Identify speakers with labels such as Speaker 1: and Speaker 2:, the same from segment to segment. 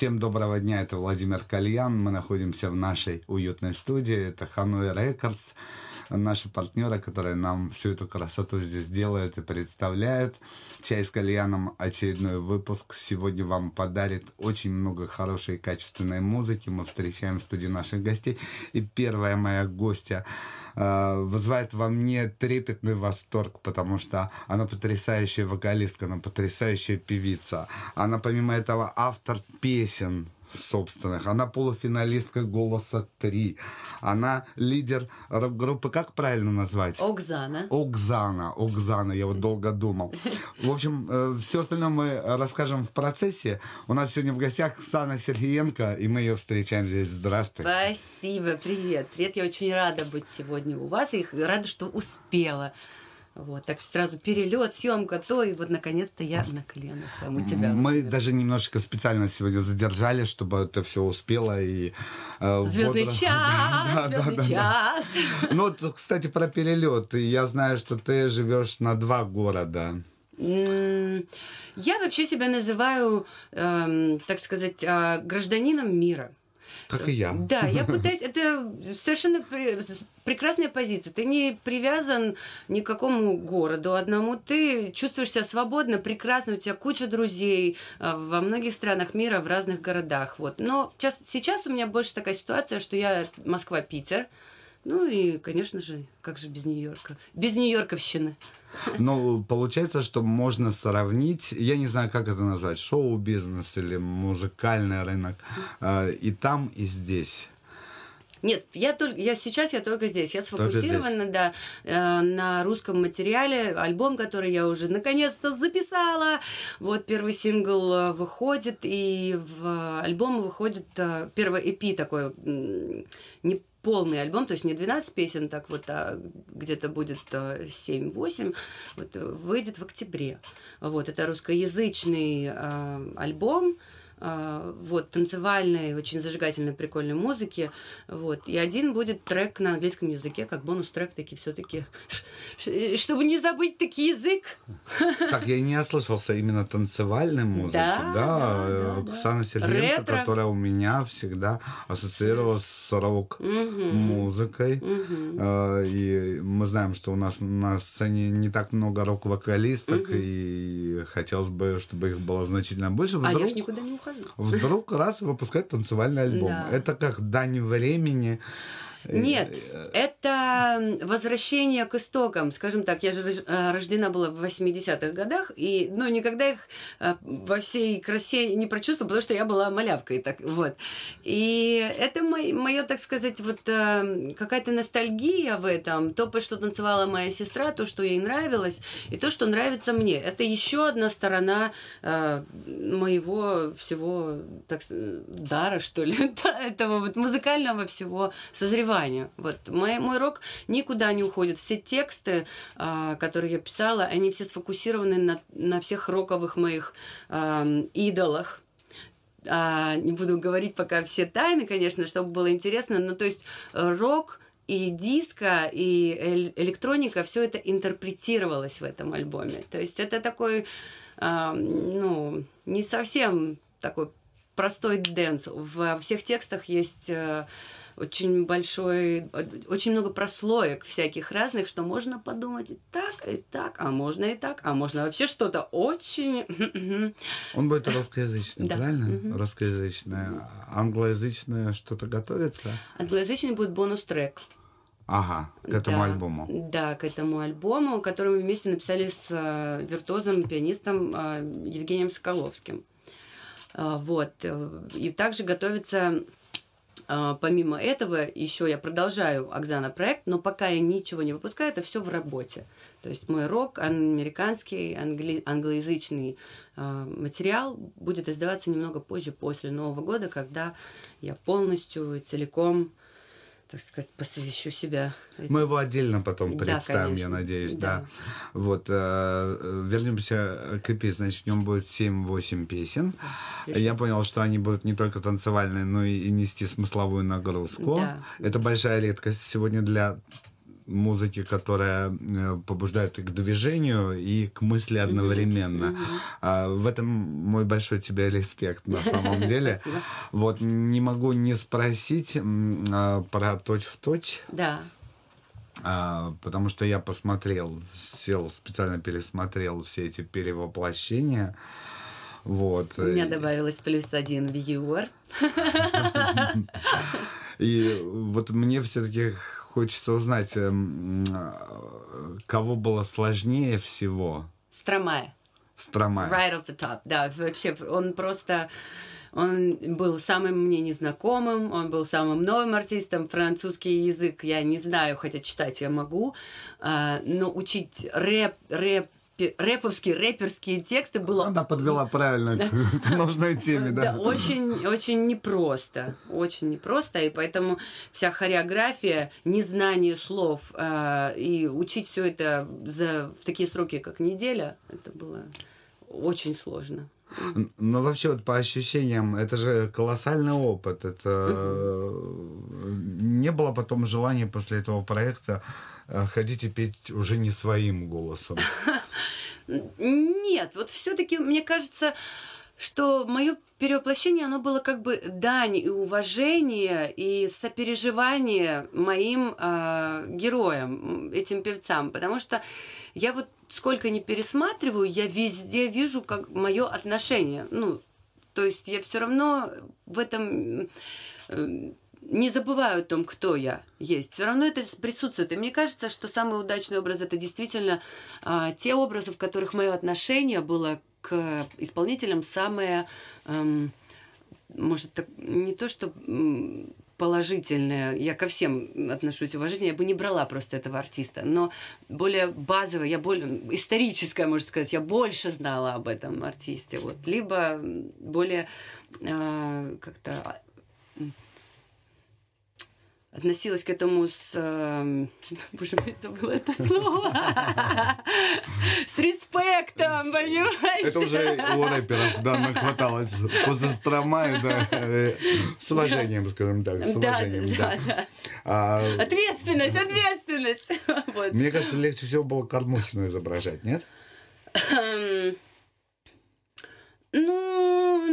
Speaker 1: Всем доброго дня, это Владимир Кальян. Мы находимся в нашей уютной студии. Это Ханой Рекордс наши партнеры, которые нам всю эту красоту здесь делают и представляют. Чай с кальяном очередной выпуск сегодня вам подарит очень много хорошей и качественной музыки. Мы встречаем в студии наших гостей. И первая моя гостья э, вызывает во мне трепетный восторг, потому что она потрясающая вокалистка, она потрясающая певица. Она помимо этого автор песен, собственных. Она полуфиналистка «Голоса 3». Она лидер группы, как правильно назвать?
Speaker 2: Окзана.
Speaker 1: Окзана, Окзана, я вот долго думал. В общем, э, все остальное мы расскажем в процессе. У нас сегодня в гостях Сана Сергеенко, и мы ее встречаем здесь. Здравствуй.
Speaker 2: Спасибо, привет. Привет, я очень рада быть сегодня у вас и рада, что успела. Вот, так сразу перелет, съемка, то, и вот наконец-то я на коленах там у тебя.
Speaker 1: Мы даже немножечко специально сегодня задержали, чтобы это все успело и
Speaker 2: э, Звездный вот... час, звездный час.
Speaker 1: Ну, вот, кстати, про перелет. Я знаю, что ты живешь на два города.
Speaker 2: Я вообще себя называю, эм, так сказать, э, гражданином мира.
Speaker 1: Как и я.
Speaker 2: Да, я пытаюсь... Это совершенно прекрасная позиция. Ты не привязан ни к какому городу одному. Ты чувствуешь себя свободно, прекрасно. У тебя куча друзей э, во многих странах мира, в разных городах. Вот. Но сейчас у меня больше такая ситуация, что я Москва-Питер. Ну и, конечно же, как же без Нью-Йорка? Без Нью-Йорковщины.
Speaker 1: Ну, получается, что можно сравнить, я не знаю, как это назвать, шоу-бизнес или музыкальный рынок, э, и там, и здесь.
Speaker 2: Нет, я только я сейчас я только здесь. Я сфокусирована, здесь. да, э, на русском материале. Альбом, который я уже наконец-то записала. Вот первый сингл э, выходит, и в альбом выходит э, первый EP такой не полный альбом, то есть не 12 песен, так вот, а где-то будет 7-8, вот, выйдет в октябре. Вот, это русскоязычный э, альбом, а, вот, танцевальной, очень зажигательной, прикольной музыки, вот, и один будет трек на английском языке, как бонус-трек, таки все-таки, чтобы не забыть таки язык.
Speaker 1: Так, я не ослышался именно танцевальной музыки, да, да, да. Оксана Сергеенко, которая у меня всегда ассоциировалась с рок-музыкой, а, и мы знаем, что у нас на сцене не так много рок-вокалисток, и хотелось бы, чтобы их было значительно больше.
Speaker 2: Вдруг... А я ж никуда не ухожу
Speaker 1: ухожу. Вдруг раз выпускать танцевальный альбом. Да. Это как дань времени.
Speaker 2: Нет, э, это возвращение к истокам. Скажем так, я же э, рождена была в 80-х годах, и ну, никогда их э, во всей красе не прочувствовала, потому что я была малявкой. Так, вот. И это мое, так сказать, вот какая-то ностальгия в этом. То, что танцевала моя сестра, то, что ей нравилось, и то, что нравится мне. Это еще одна сторона моего всего так, дара, что ли, этого вот музыкального всего созревания переживания. Вот мой, мой рок никуда не уходит. Все тексты, а, которые я писала, они все сфокусированы на, на всех роковых моих а, идолах. А, не буду говорить пока все тайны, конечно, чтобы было интересно. Но то есть рок и диско, и электроника, все это интерпретировалось в этом альбоме. То есть это такой, а, ну, не совсем такой простой dance. Во всех текстах есть э, очень большой, очень много прослоек всяких разных, что можно подумать и так, и так, а можно и так, а можно вообще что-то очень...
Speaker 1: Он будет русскоязычный, да. правильно? Угу. Русскоязычное. Англоязычное что-то готовится?
Speaker 2: Англоязычный будет бонус-трек.
Speaker 1: Ага, к этому
Speaker 2: да,
Speaker 1: альбому.
Speaker 2: Да, к этому альбому, который мы вместе написали с э, виртуозом, пианистом э, Евгением Соколовским. Э, вот. И также готовится а, помимо этого, еще я продолжаю Оксана проект, но пока я ничего не выпускаю, это все в работе. То есть мой рок, американский, англи, англоязычный э, материал будет издаваться немного позже, после Нового года, когда я полностью целиком так сказать, посвящу себя.
Speaker 1: Мы его отдельно потом представим, да, я надеюсь, да. да. Вот, э, вернемся к EP, значит, в нем будет 7-8 песен. Я понял, что они будут не только танцевальные, но и, и нести смысловую нагрузку. Да. Это большая редкость сегодня для музыки, которая э, побуждает и к движению, и к мысли одновременно. А, в этом мой большой тебе респект на самом деле. Вот не могу не спросить а, про точь в точь.
Speaker 2: Да.
Speaker 1: А, потому что я посмотрел, сел, специально пересмотрел все эти перевоплощения. Вот.
Speaker 2: У меня добавилось плюс один вьюер.
Speaker 1: И вот мне все-таки хочется узнать, эм, кого было сложнее всего?
Speaker 2: Стромая.
Speaker 1: Стромая.
Speaker 2: Right off the top, да. Вообще, он просто... Он был самым мне незнакомым, он был самым новым артистом. Французский язык я не знаю, хотя читать я могу. А, но учить рэп, рэп рэповские, рэперские тексты было...
Speaker 1: Она подвела правильно к нужной теме, да.
Speaker 2: Очень, очень непросто, очень непросто, и поэтому вся хореография, незнание слов э, и учить все это за, в такие сроки, как неделя, это было очень сложно.
Speaker 1: Но вообще вот по ощущениям, это же колоссальный опыт. Это не было потом желания после этого проекта э, ходить и петь уже не своим голосом.
Speaker 2: Нет, вот все-таки мне кажется, что мое перевоплощение, оно было как бы дань и уважение, и сопереживание моим э, героям, этим певцам. Потому что я вот сколько не пересматриваю, я везде вижу как мое отношение. Ну, то есть я все равно в этом э, не забываю о том, кто я есть. Все равно это присутствует. И мне кажется, что самый удачный образ это действительно а, те образы, в которых мое отношение было к исполнителям самое, эм, может, так, не то что положительное, я ко всем отношусь уважительно, я бы не брала просто этого артиста, но более базовое, я более историческое, можно сказать, я больше знала об этом артисте, вот, либо более э, как-то относилась к этому с... Э, боже мой, забыла это слово. С респектом, понимаете?
Speaker 1: Это уже у рэперов, да, нахваталось. После Стромая, да, э, с уважением, скажем так, с уважением, да.
Speaker 2: А, ответственность, ответственность.
Speaker 1: Мне кажется, легче всего было Кормухину изображать, нет? Эм,
Speaker 2: ну,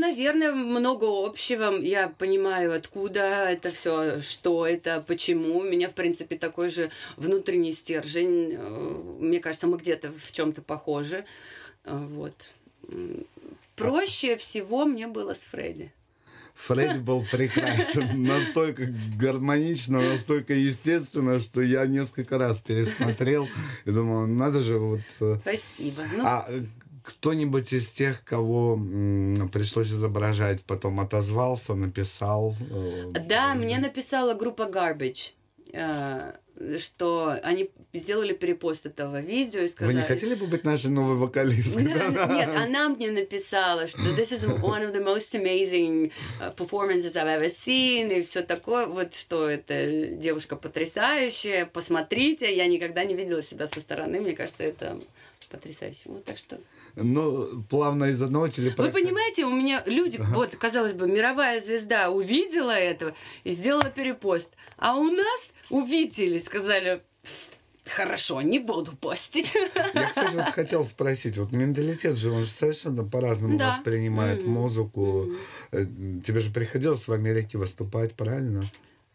Speaker 2: наверное, много общего. Я понимаю, откуда это все, что это, почему. У меня, в принципе, такой же внутренний стержень. Э, мне кажется, мы где-то в чем-то похожи. Э, вот. Проще всего мне было с Фредди.
Speaker 1: Фредди был прекрасен, настолько гармонично, настолько естественно, что я несколько раз пересмотрел и думал, надо же вот...
Speaker 2: Э, Спасибо.
Speaker 1: Ну... А кто-нибудь из тех, кого м, пришлось изображать, потом отозвался, написал?
Speaker 2: Э, да, э, мне написала группа Garbage, э, что они сделали перепост этого видео и сказали...
Speaker 1: Вы не хотели бы быть нашей новой вокалисткой?
Speaker 2: Нет, она мне написала, что this is one of the most amazing uh, performances I've ever seen, и все такое, вот что эта девушка потрясающая, посмотрите, я никогда не видела себя со стороны, мне кажется, это потрясающе. Вот так что
Speaker 1: ну, плавно из одного телепроекта.
Speaker 2: Вы понимаете, у меня люди, вот, казалось бы, мировая звезда увидела этого и сделала перепост. А у нас увидели, сказали, Хорошо, не буду постить.
Speaker 1: Я, кстати, вот хотел спросить, вот менталитет же, он же совершенно по-разному да. воспринимает mm-hmm. музыку. Mm-hmm. Тебе же приходилось в Америке выступать, правильно?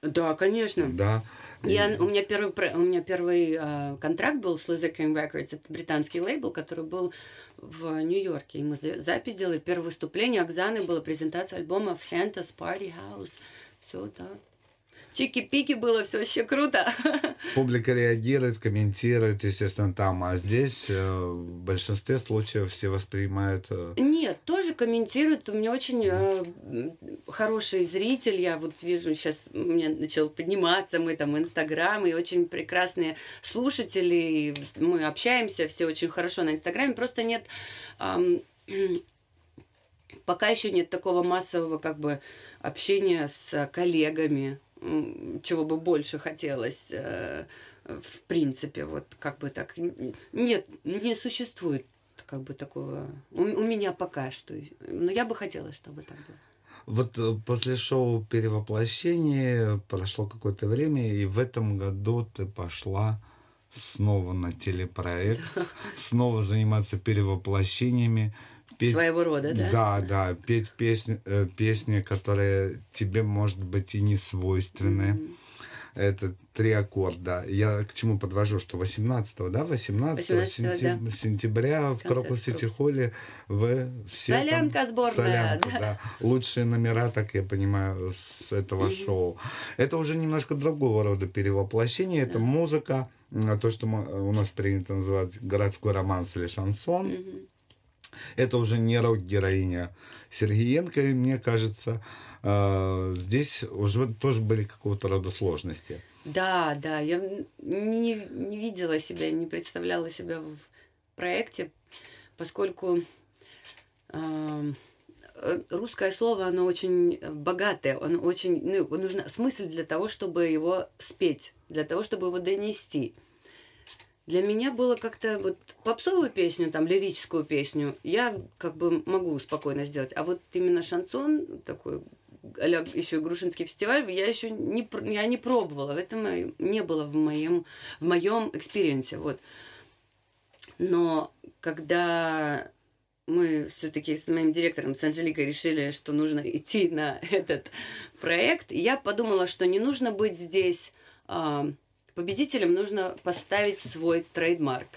Speaker 2: Да, конечно.
Speaker 1: Да.
Speaker 2: Я, у меня первый, у меня первый э, контракт был с Lizard King Records. Это британский лейбл, который был в Нью-Йорке. И мы запись делали. Первое выступление Оксаны была презентация альбома в Santa's Party House. Все, да чики-пики было, все вообще круто.
Speaker 1: Публика реагирует, комментирует, естественно, там, а здесь э, в большинстве случаев все воспринимают... Э,
Speaker 2: Нет, тоже комментируют. У меня очень э, хороший зритель, я вот вижу, сейчас у меня начал подниматься, мы там Инстаграм, и очень прекрасные слушатели, мы общаемся все очень хорошо на Инстаграме, просто нет... Э, пока еще нет такого массового как бы общения с коллегами, чего бы больше хотелось, э, в принципе, вот как бы так. Нет, не существует как бы такого. У, у меня пока что. Но я бы хотела, чтобы так было.
Speaker 1: Вот э, после шоу «Перевоплощение» прошло какое-то время, и в этом году ты пошла снова на телепроект, снова заниматься перевоплощениями.
Speaker 2: Петь, Своего рода, да?
Speaker 1: Да, да, петь песни, э, песни, которые тебе, может быть, и не свойственны. Mm-hmm это три аккорда. Я к чему подвожу, что 18 да, 18, 18 сентя... да. сентября в Крокус Сити Холле в все
Speaker 2: Солянка там... сборная.
Speaker 1: Солянка, да. да. Лучшие номера, так я понимаю, с этого mm шоу. Это уже немножко другого рода перевоплощение. Это да. музыка, то, что мы, у нас принято называть городской романс или шансон. mm Это уже не рок-героиня Сергеенко, мне кажется. А, здесь уже тоже были какого-то рода сложности.
Speaker 2: Да, да, я не, не видела себя, не представляла себя в проекте, поскольку э, русское слово, оно очень богатое, оно очень, ну, нужно смысл для того, чтобы его спеть, для того, чтобы его донести. Для меня было как-то вот попсовую песню, там лирическую песню, я как бы могу спокойно сделать, а вот именно шансон такой еще Грушинский фестиваль, я еще не, я не пробовала. Это не было в моем, в моем experience е. Вот. Но когда мы все-таки с моим директором, с Анжеликой, решили, что нужно идти на этот проект, я подумала, что не нужно быть здесь э, победителем, нужно поставить свой трейдмарк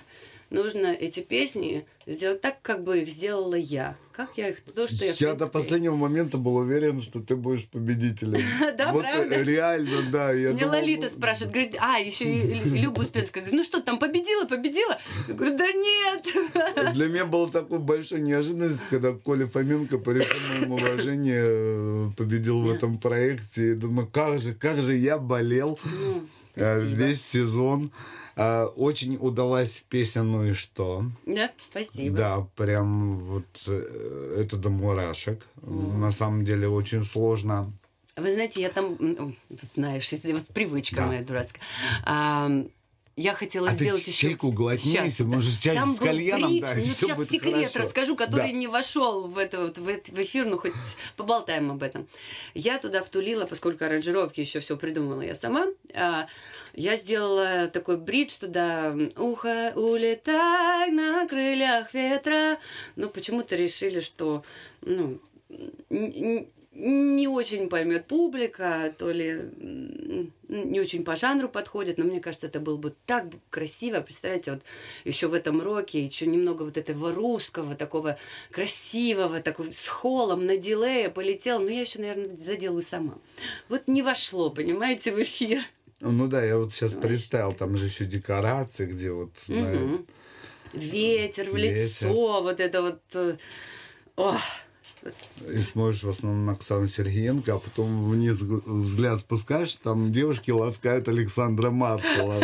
Speaker 2: нужно эти песни сделать так, как бы их сделала я. Как я их, то, что я...
Speaker 1: Я до последнего момента был уверен, что ты будешь победителем.
Speaker 2: Да,
Speaker 1: вот
Speaker 2: правда?
Speaker 1: Реально, да. Я
Speaker 2: Мне Лолита спрашивает, говорит, а, еще и Люба Успенская, говорит, ну что, там победила, победила? Я говорю, да нет.
Speaker 1: Для меня был такой большой неожиданность, когда Коля Фоменко, по моему уважению, победил в этом проекте. И думаю, как же, как же я болел ну, весь сезон. А, очень удалась песня «Ну и что».
Speaker 2: Да, спасибо.
Speaker 1: Да, прям вот э, это до мурашек. Mm. На самом деле очень сложно.
Speaker 2: Вы знаете, я там, знаешь, вот привычка да. моя дурацкая. А, я хотела
Speaker 1: а
Speaker 2: сделать
Speaker 1: ты
Speaker 2: еще.
Speaker 1: чайку глотни, сейчас, можешь чай
Speaker 2: Там
Speaker 1: с кальяном,
Speaker 2: бридж,
Speaker 1: да,
Speaker 2: ну, сейчас секрет
Speaker 1: хорошо.
Speaker 2: расскажу, который
Speaker 1: да.
Speaker 2: не вошел в, это, вот, в, в эфир, ну хоть поболтаем об этом. Я туда втулила, поскольку аранжировки еще все придумала я сама. А, я сделала такой бридж туда. Ухо, улетай на крыльях ветра. Но почему-то решили, что ну, не очень поймет публика, то ли не очень по жанру подходит, но мне кажется, это было бы так красиво. Представляете, вот еще в этом роке, еще немного вот этого русского, такого красивого, такого с холом на дилее полетел. Но я еще, наверное, заделаю сама. Вот не вошло, понимаете, в эфир.
Speaker 1: Ну да, я вот сейчас Понимаешь? представил, там же еще декорации, где вот... Угу. На...
Speaker 2: Ветер в Ветер. лицо, вот это вот... Э, ох,
Speaker 1: и смотришь в основном на Оксану Сергеенко, а потом вниз взгляд спускаешь, там девушки ласкают Александра Маршала.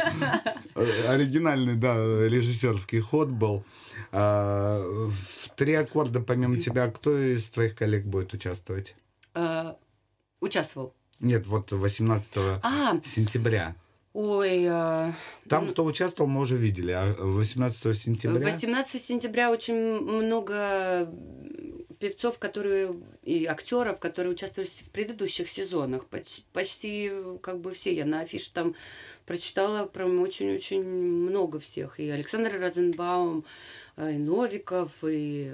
Speaker 1: Оригинальный, да, режиссерский ход был. А, в три аккорда, помимо тебя, кто из твоих коллег будет участвовать?
Speaker 2: А, участвовал.
Speaker 1: Нет, вот 18 а, сентября.
Speaker 2: Ой. А...
Speaker 1: Там, кто участвовал, мы уже видели. А 18 сентября?
Speaker 2: 18 сентября очень много певцов, которые и актеров, которые участвовали в предыдущих сезонах. Почти, почти как бы все. Я на афише там прочитала прям очень-очень много всех. И Александр Розенбаум, и Новиков, и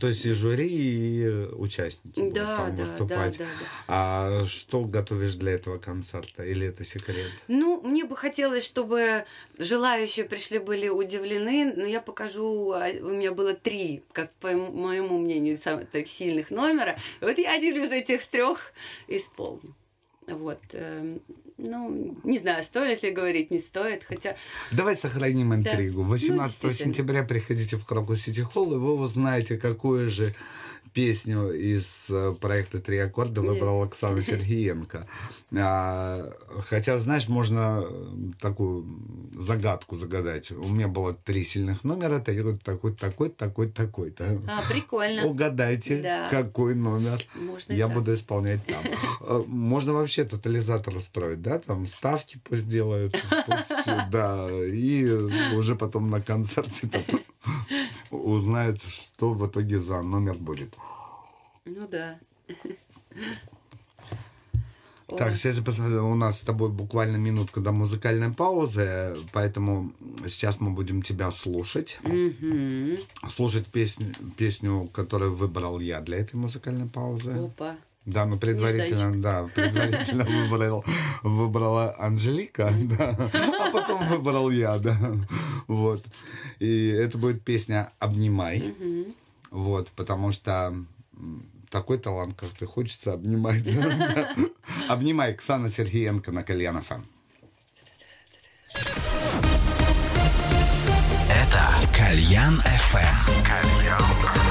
Speaker 1: то есть и жюри, и участники
Speaker 2: да,
Speaker 1: там
Speaker 2: да,
Speaker 1: выступать.
Speaker 2: Да, да, да.
Speaker 1: А что готовишь для этого концерта? Или это секрет?
Speaker 2: Ну, мне бы хотелось, чтобы желающие пришли были удивлены, но я покажу, а, у меня было три, как по моему мнению, самых так сильных номера. Вот я один из этих трех исполню. Вот. Эм, ну, не знаю, стоит ли говорить, не стоит, хотя...
Speaker 1: Давай сохраним интригу. Да. 18 ну, сентября приходите в Крокус Сити Холл, и вы узнаете, какое же песню из э, проекта «Три аккорда» выбрал Оксана Сергеенко. А, хотя, знаешь, можно э, такую загадку загадать. У меня было три сильных номера, такой, такой, такой, такой, такой-то.
Speaker 2: А, прикольно.
Speaker 1: Угадайте, да. какой номер.
Speaker 2: Можно
Speaker 1: Я буду исполнять там. Э, можно вообще тотализатор устроить, да, там ставки пусть делают, пусть, да, и уже потом на концерте узнают, что в итоге за номер будет.
Speaker 2: Ну да.
Speaker 1: Так, сейчас я посмотрю. У нас с тобой буквально минутка до музыкальной паузы, поэтому сейчас мы будем тебя слушать.
Speaker 2: Мгм.
Speaker 1: Слушать песню, песню, которую выбрал я для этой музыкальной паузы.
Speaker 2: Опа.
Speaker 1: Да, ну предварительно, да, предварительно выбрал, выбрала Анжелика, да, а потом выбрал я, да, вот. И это будет песня «Обнимай», вот, потому что такой талант, как ты, хочется обнимать. «Обнимай» Ксана Сергеенко на Кальян ФМ.
Speaker 3: Это Кальян FM.
Speaker 4: Читай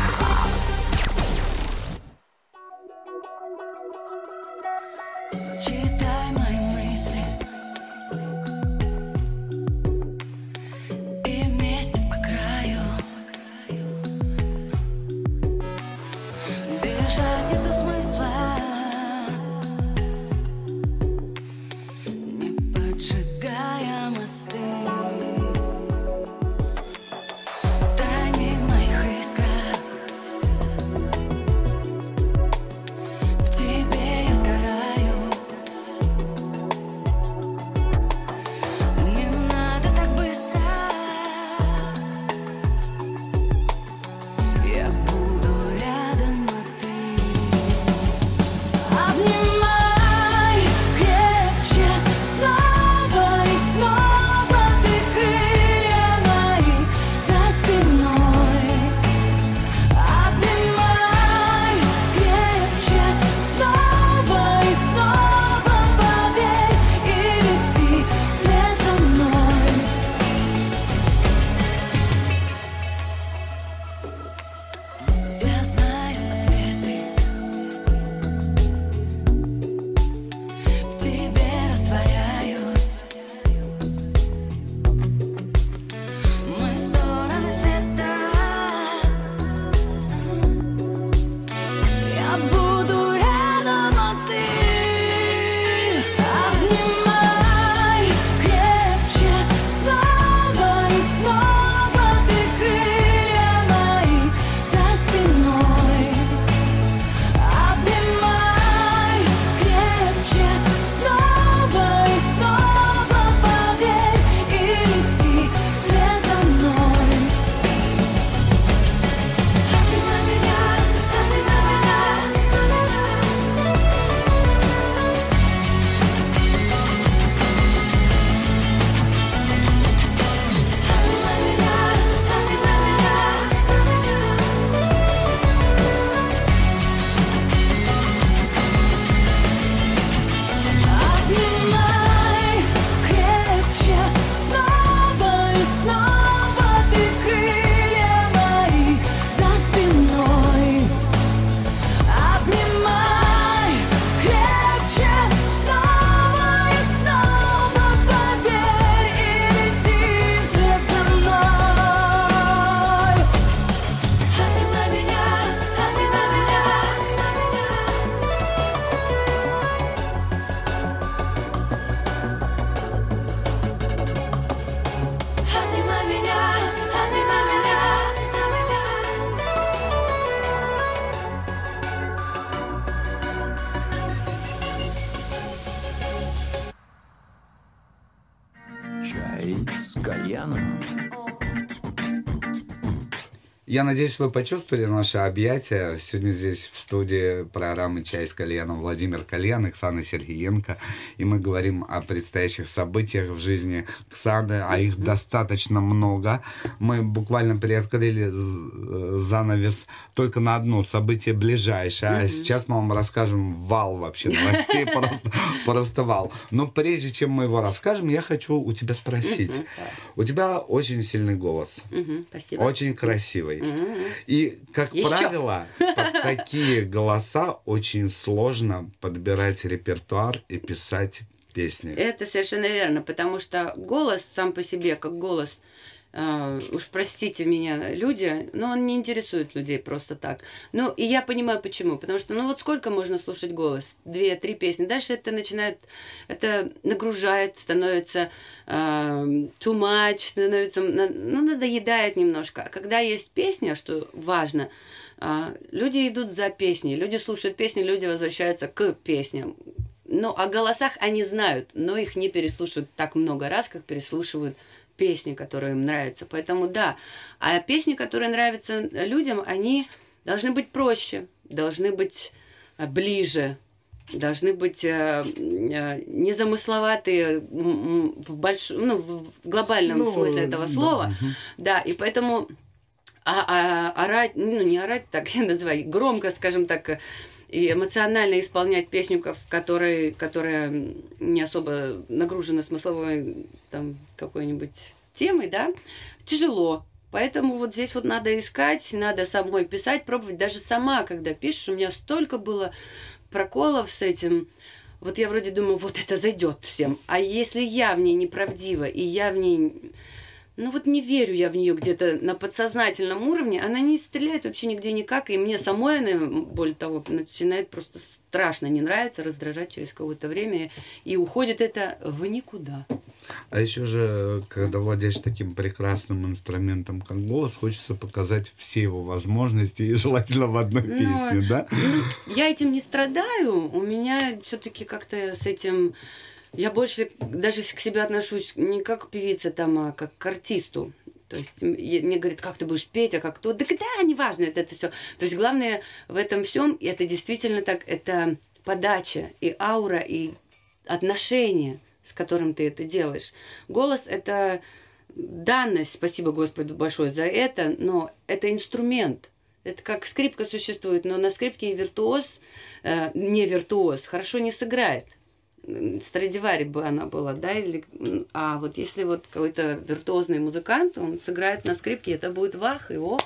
Speaker 4: Я
Speaker 1: надеюсь, вы почувствовали наше объятие. Сегодня здесь в студии программы «Чай с кальяном» Владимир Кальян, Оксана Сергеенко. И мы говорим о предстоящих событиях в жизни Ксаны, а их достаточно много. Мы буквально приоткрыли з- занавес только на одно событие ближайшее. А сейчас мы вам расскажем вал вообще новостей, просто, вал. Но прежде чем мы его расскажем, я хочу у тебя спросить. У тебя очень сильный голос.
Speaker 2: Спасибо.
Speaker 1: Очень красивый. И, как правило, под такие голоса очень сложно подбирать репертуар и писать песни.
Speaker 2: Это совершенно верно, потому что голос сам по себе, как голос, э, уж простите меня, люди, но он не интересует людей просто так. Ну, и я понимаю почему. Потому что, ну вот сколько можно слушать голос? Две, три песни. Дальше это начинает, это нагружает, становится э, too much, становится, ну, надоедает немножко. А когда есть песня, что важно, люди идут за песней, люди слушают песни, люди возвращаются к песням. Ну, о голосах они знают, но их не переслушивают так много раз, как переслушивают песни, которые им нравятся. Поэтому да. А песни, которые нравятся людям, они должны быть проще, должны быть э, ближе, должны быть э, э, незамысловатые в, больш... ну, в глобальном
Speaker 1: Ну,
Speaker 2: смысле этого
Speaker 1: да,
Speaker 2: слова. Да, и поэтому а, а- орать, ну не орать так, я называю, громко, скажем так, и эмоционально исполнять песню, в которой, которая не особо нагружена смысловой там какой-нибудь темой, да, тяжело. Поэтому вот здесь вот надо искать, надо самой писать, пробовать. Даже сама, когда пишешь, у меня столько было проколов с этим. Вот я вроде думаю, вот это зайдет всем. А если я в ней неправдива, и я в ней ну вот не верю я в нее где-то на подсознательном уровне, она не стреляет вообще нигде никак, и мне самой она, более того, начинает просто страшно не нравиться, раздражать через какое-то время, и уходит это в никуда.
Speaker 1: А еще же, когда владеешь таким прекрасным инструментом, как голос, хочется показать все его возможности и желательно в одной
Speaker 2: Ну,
Speaker 1: песне, да?
Speaker 2: Ну, я этим не страдаю, у меня все-таки как-то с этим... Я больше даже к себе отношусь не как к певице там, а как к артисту. То есть мне говорят, как ты будешь петь, а как то. Да да, неважно, это, это все. То есть главное в этом всем, и это действительно так, это подача и аура, и отношение, с которым ты это делаешь. Голос это данность, спасибо Господу большое за это, но это инструмент. Это как скрипка существует, но на скрипке виртуоз, э, не виртуоз, хорошо не сыграет. Страдивари бы она была, да, или... А вот если вот какой-то виртуозный музыкант, он сыграет на скрипке, это будет вах и ох.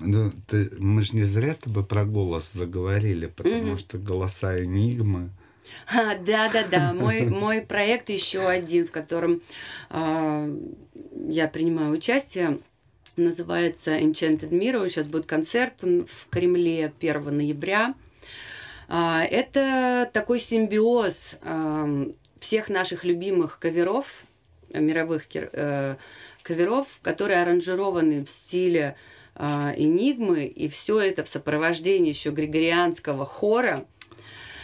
Speaker 1: Ну, ты- мы же не зря с тобой про голос заговорили, потому
Speaker 2: Мгм.
Speaker 1: что голоса энигмы.
Speaker 2: А, да, да, да. Мой, мой проект еще один, в котором а, я принимаю участие, называется Enchanted Mirror. Сейчас будет концерт в Кремле 1 ноября. А, это такой симбиоз всех наших любимых каверов, э, мировых кир- э, которые аранжированы в стиле а, энигмы, и все это в сопровождении еще григорианского хора.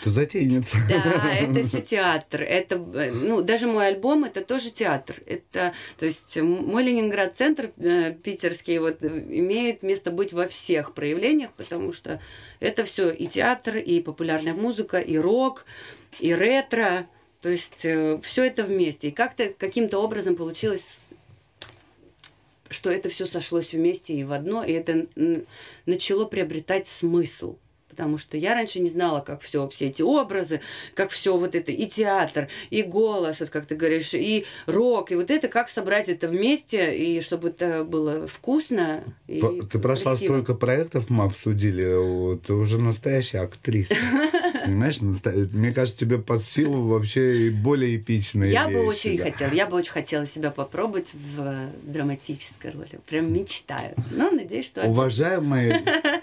Speaker 1: Ты затейница.
Speaker 2: Да, это все театр. Это, э, ну, даже мой альбом это тоже театр. Это, то есть, мой Ленинград-центр э, питерский вот э, имеет место быть во всех проявлениях, потому что это все и театр, и популярная музыка, и рок, и ретро. То есть все это вместе. И как-то каким-то образом получилось что это все сошлось вместе и в одно, и это начало приобретать смысл. Потому что я раньше не знала, как все, все эти образы, как все вот это, и театр, и голос, вот как ты говоришь, и рок, и вот это, как собрать это вместе, и чтобы это было вкусно. И
Speaker 1: Ты прошла
Speaker 2: красиво.
Speaker 1: столько проектов, мы обсудили, вот, ты уже настоящая актриса. Понимаешь, мне кажется, тебе под силу вообще и более эпичные
Speaker 2: Я бы
Speaker 1: вещи,
Speaker 2: очень
Speaker 1: да.
Speaker 2: хотела, я бы очень хотела себя попробовать в драматической роли. Прям мечтаю. Но надеюсь, что...
Speaker 1: Уважаемые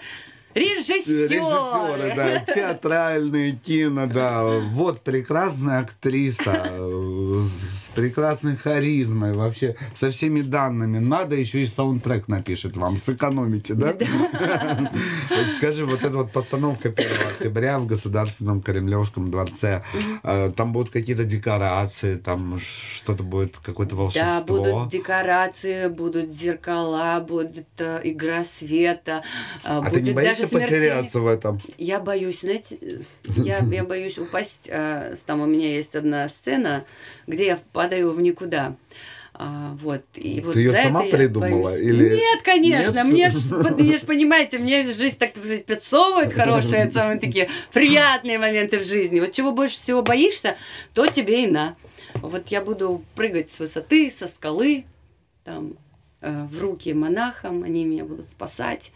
Speaker 2: Режиссеры!
Speaker 1: режиссеры, да, театральные кино, да, вот прекрасная актриса с прекрасной харизмой, вообще со всеми данными. Надо еще и саундтрек напишет вам, сэкономите, да? Скажи, вот эта вот постановка 1 октября в Государственном Кремлевском дворце, э, там будут какие-то декорации, там что-то будет, какое-то волшебство.
Speaker 2: Да, будут декорации, будут зеркала, будет э, игра света. э,
Speaker 1: А
Speaker 2: будет
Speaker 1: не боишься потеряться в этом?
Speaker 2: Я боюсь, знаете, я, я боюсь упасть. э, Там у меня есть одна сцена, где я падаю в никуда. А, вот. И вот
Speaker 1: Ты
Speaker 2: за
Speaker 1: сама придумала
Speaker 2: боюсь.
Speaker 1: или-
Speaker 2: Нет, конечно.
Speaker 1: Нет?
Speaker 2: Мне ж, мне ж, понимаете, мне жизнь, так сказать, подсовывает хорошие, самые такие приятные моменты в жизни. Вот чего больше всего боишься, то тебе и на. Вот я буду прыгать с высоты, со скалы, там, э, в руки монахам, они меня будут спасать.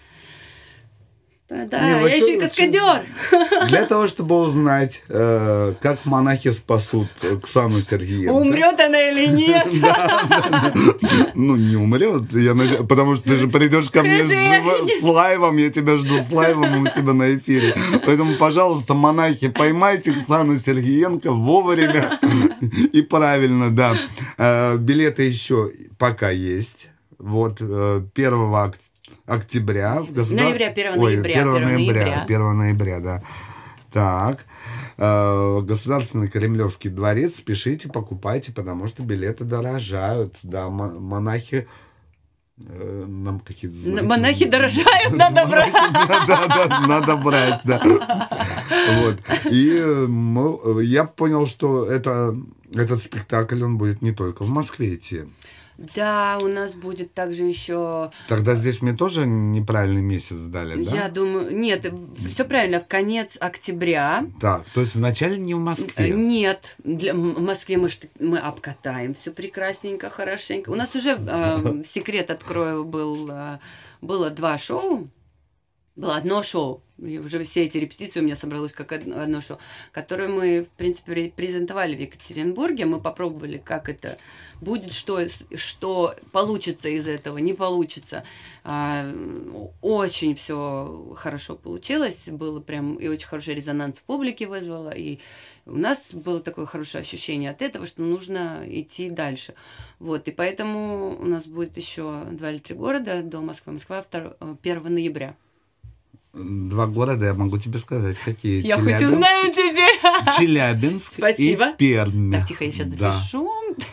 Speaker 2: Да, да,
Speaker 1: Не,
Speaker 2: я еще и каскадер.
Speaker 1: Для того, чтобы узнать, э, как монахи спасут Оксану Сергеенко.
Speaker 2: Умрет она или нет?
Speaker 1: Ну, не умрет, потому что ты же придешь ко мне с, лайвом, я тебя жду с лайвом у себя на эфире. Поэтому, пожалуйста, монахи, поймайте Оксану Сергеенко вовремя и правильно, да. Э, Билеты еще пока есть. Вот э, 1 октября в государ-
Speaker 2: Ноября, 1
Speaker 1: Ой,
Speaker 2: ноября,
Speaker 1: 1
Speaker 2: 1
Speaker 1: ноября,
Speaker 2: ноября.
Speaker 1: 1 ноября, да. Так. Э, Государственный Кремлевский дворец. Спешите, покупайте, потому что билеты дорожают. Да, мо- монахи э, нам какие-то знаки-
Speaker 2: Монахи дорожают, надо брать.
Speaker 1: Надо брать, да. Вот. И э, я понял, что это, этот спектакль, он будет не только в Москве идти.
Speaker 2: Да, у нас будет также еще,
Speaker 1: Тогда здесь мне тоже неправильный месяц дали, да?
Speaker 2: я думаю, нет, все правильно, в конец октября.
Speaker 1: Так, то есть вначале не в
Speaker 2: Э,
Speaker 1: Москве.
Speaker 2: Нет, для в Москве мы, мы обкатаем все прекрасненько, хорошенько. У нас уже э, секрет открою был э, было два шоу, было одно шоу. И уже все эти репетиции у меня собралось как одно, шоу, которое мы, в принципе, ре- презентовали в Екатеринбурге. Мы попробовали, как это будет, что, что получится из этого, не получится. А, очень все хорошо получилось, было прям и очень хороший резонанс в публике вызвало, и у нас было такое хорошее ощущение от этого, что нужно идти дальше. Вот, и поэтому у нас будет еще два или три города до Москвы. Москва 2, 1 ноября.
Speaker 1: Два города, я могу тебе сказать, какие.
Speaker 2: Я хоть
Speaker 1: Челябинск-
Speaker 2: узнаю теперь.
Speaker 1: Челябинск
Speaker 2: Спасибо.
Speaker 1: и Пермь.
Speaker 2: Так, тихо, я сейчас
Speaker 1: Да.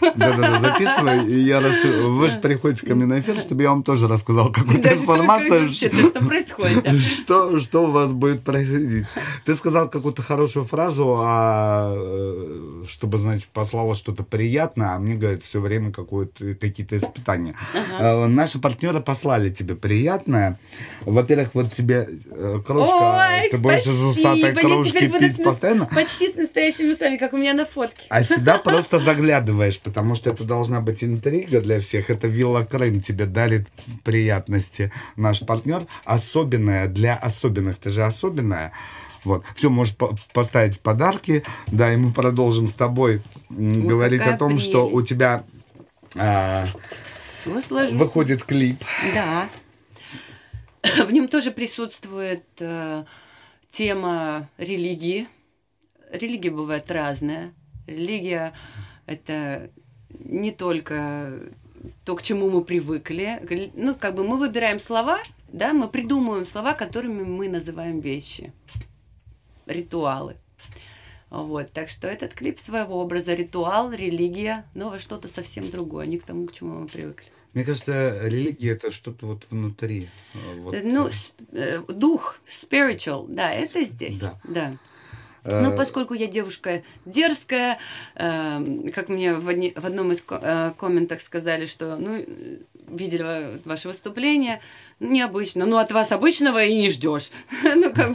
Speaker 1: Да-да-да, записывай, и я расскажу. Вы же приходите ко мне на эфир, чтобы я вам тоже рассказал какую-то
Speaker 2: Да что
Speaker 1: информацию,
Speaker 2: вообще, да что происходит? да?
Speaker 1: что, что у вас будет происходить. Ты сказал какую-то хорошую фразу, а, э, чтобы, значит, послала что-то приятное, а мне говорят все время какое-то, какие-то испытания. Э, Наши партнеры послали тебе приятное. Во-первых, вот тебе э, кружка,
Speaker 2: Ой,
Speaker 1: ты будешь из усатой кружки пить постоянно.
Speaker 2: Почти с настоящими усами, как у меня на фотке.
Speaker 1: А сюда просто заглядываешь, потому что это должна быть интрига для всех. Это Вилла Крым тебе дарит приятности. Наш партнер особенная для особенных. Ты же особенная. Вот. Все, можешь по- поставить подарки. Да, и мы продолжим с тобой
Speaker 2: Ой,
Speaker 1: говорить о том, что у тебя а,
Speaker 2: сложусь.
Speaker 1: выходит клип.
Speaker 2: Да. В нем тоже присутствует э, тема религии. Религия бывает разная. Религия – это не только то, к чему мы привыкли. Ну, как бы мы выбираем слова, да, мы придумываем слова, которыми мы называем вещи. Ритуалы. Вот, так что этот клип своего образа, ритуал, религия, но что-то совсем другое, не к тому, к чему мы привыкли.
Speaker 1: Мне кажется, религия это что-то вот внутри. э, вот,
Speaker 2: Ну,
Speaker 1: э,
Speaker 2: дух, spiritual, да, это здесь,
Speaker 1: Да.
Speaker 2: да.
Speaker 1: Э,
Speaker 2: Но поскольку я девушка дерзкая, э, как мне в, одни- в одном из э, комментах сказали, что, ну, э, видели ва- ваше выступление, необычно, ну, от вас обычного и не ждешь. Ну, как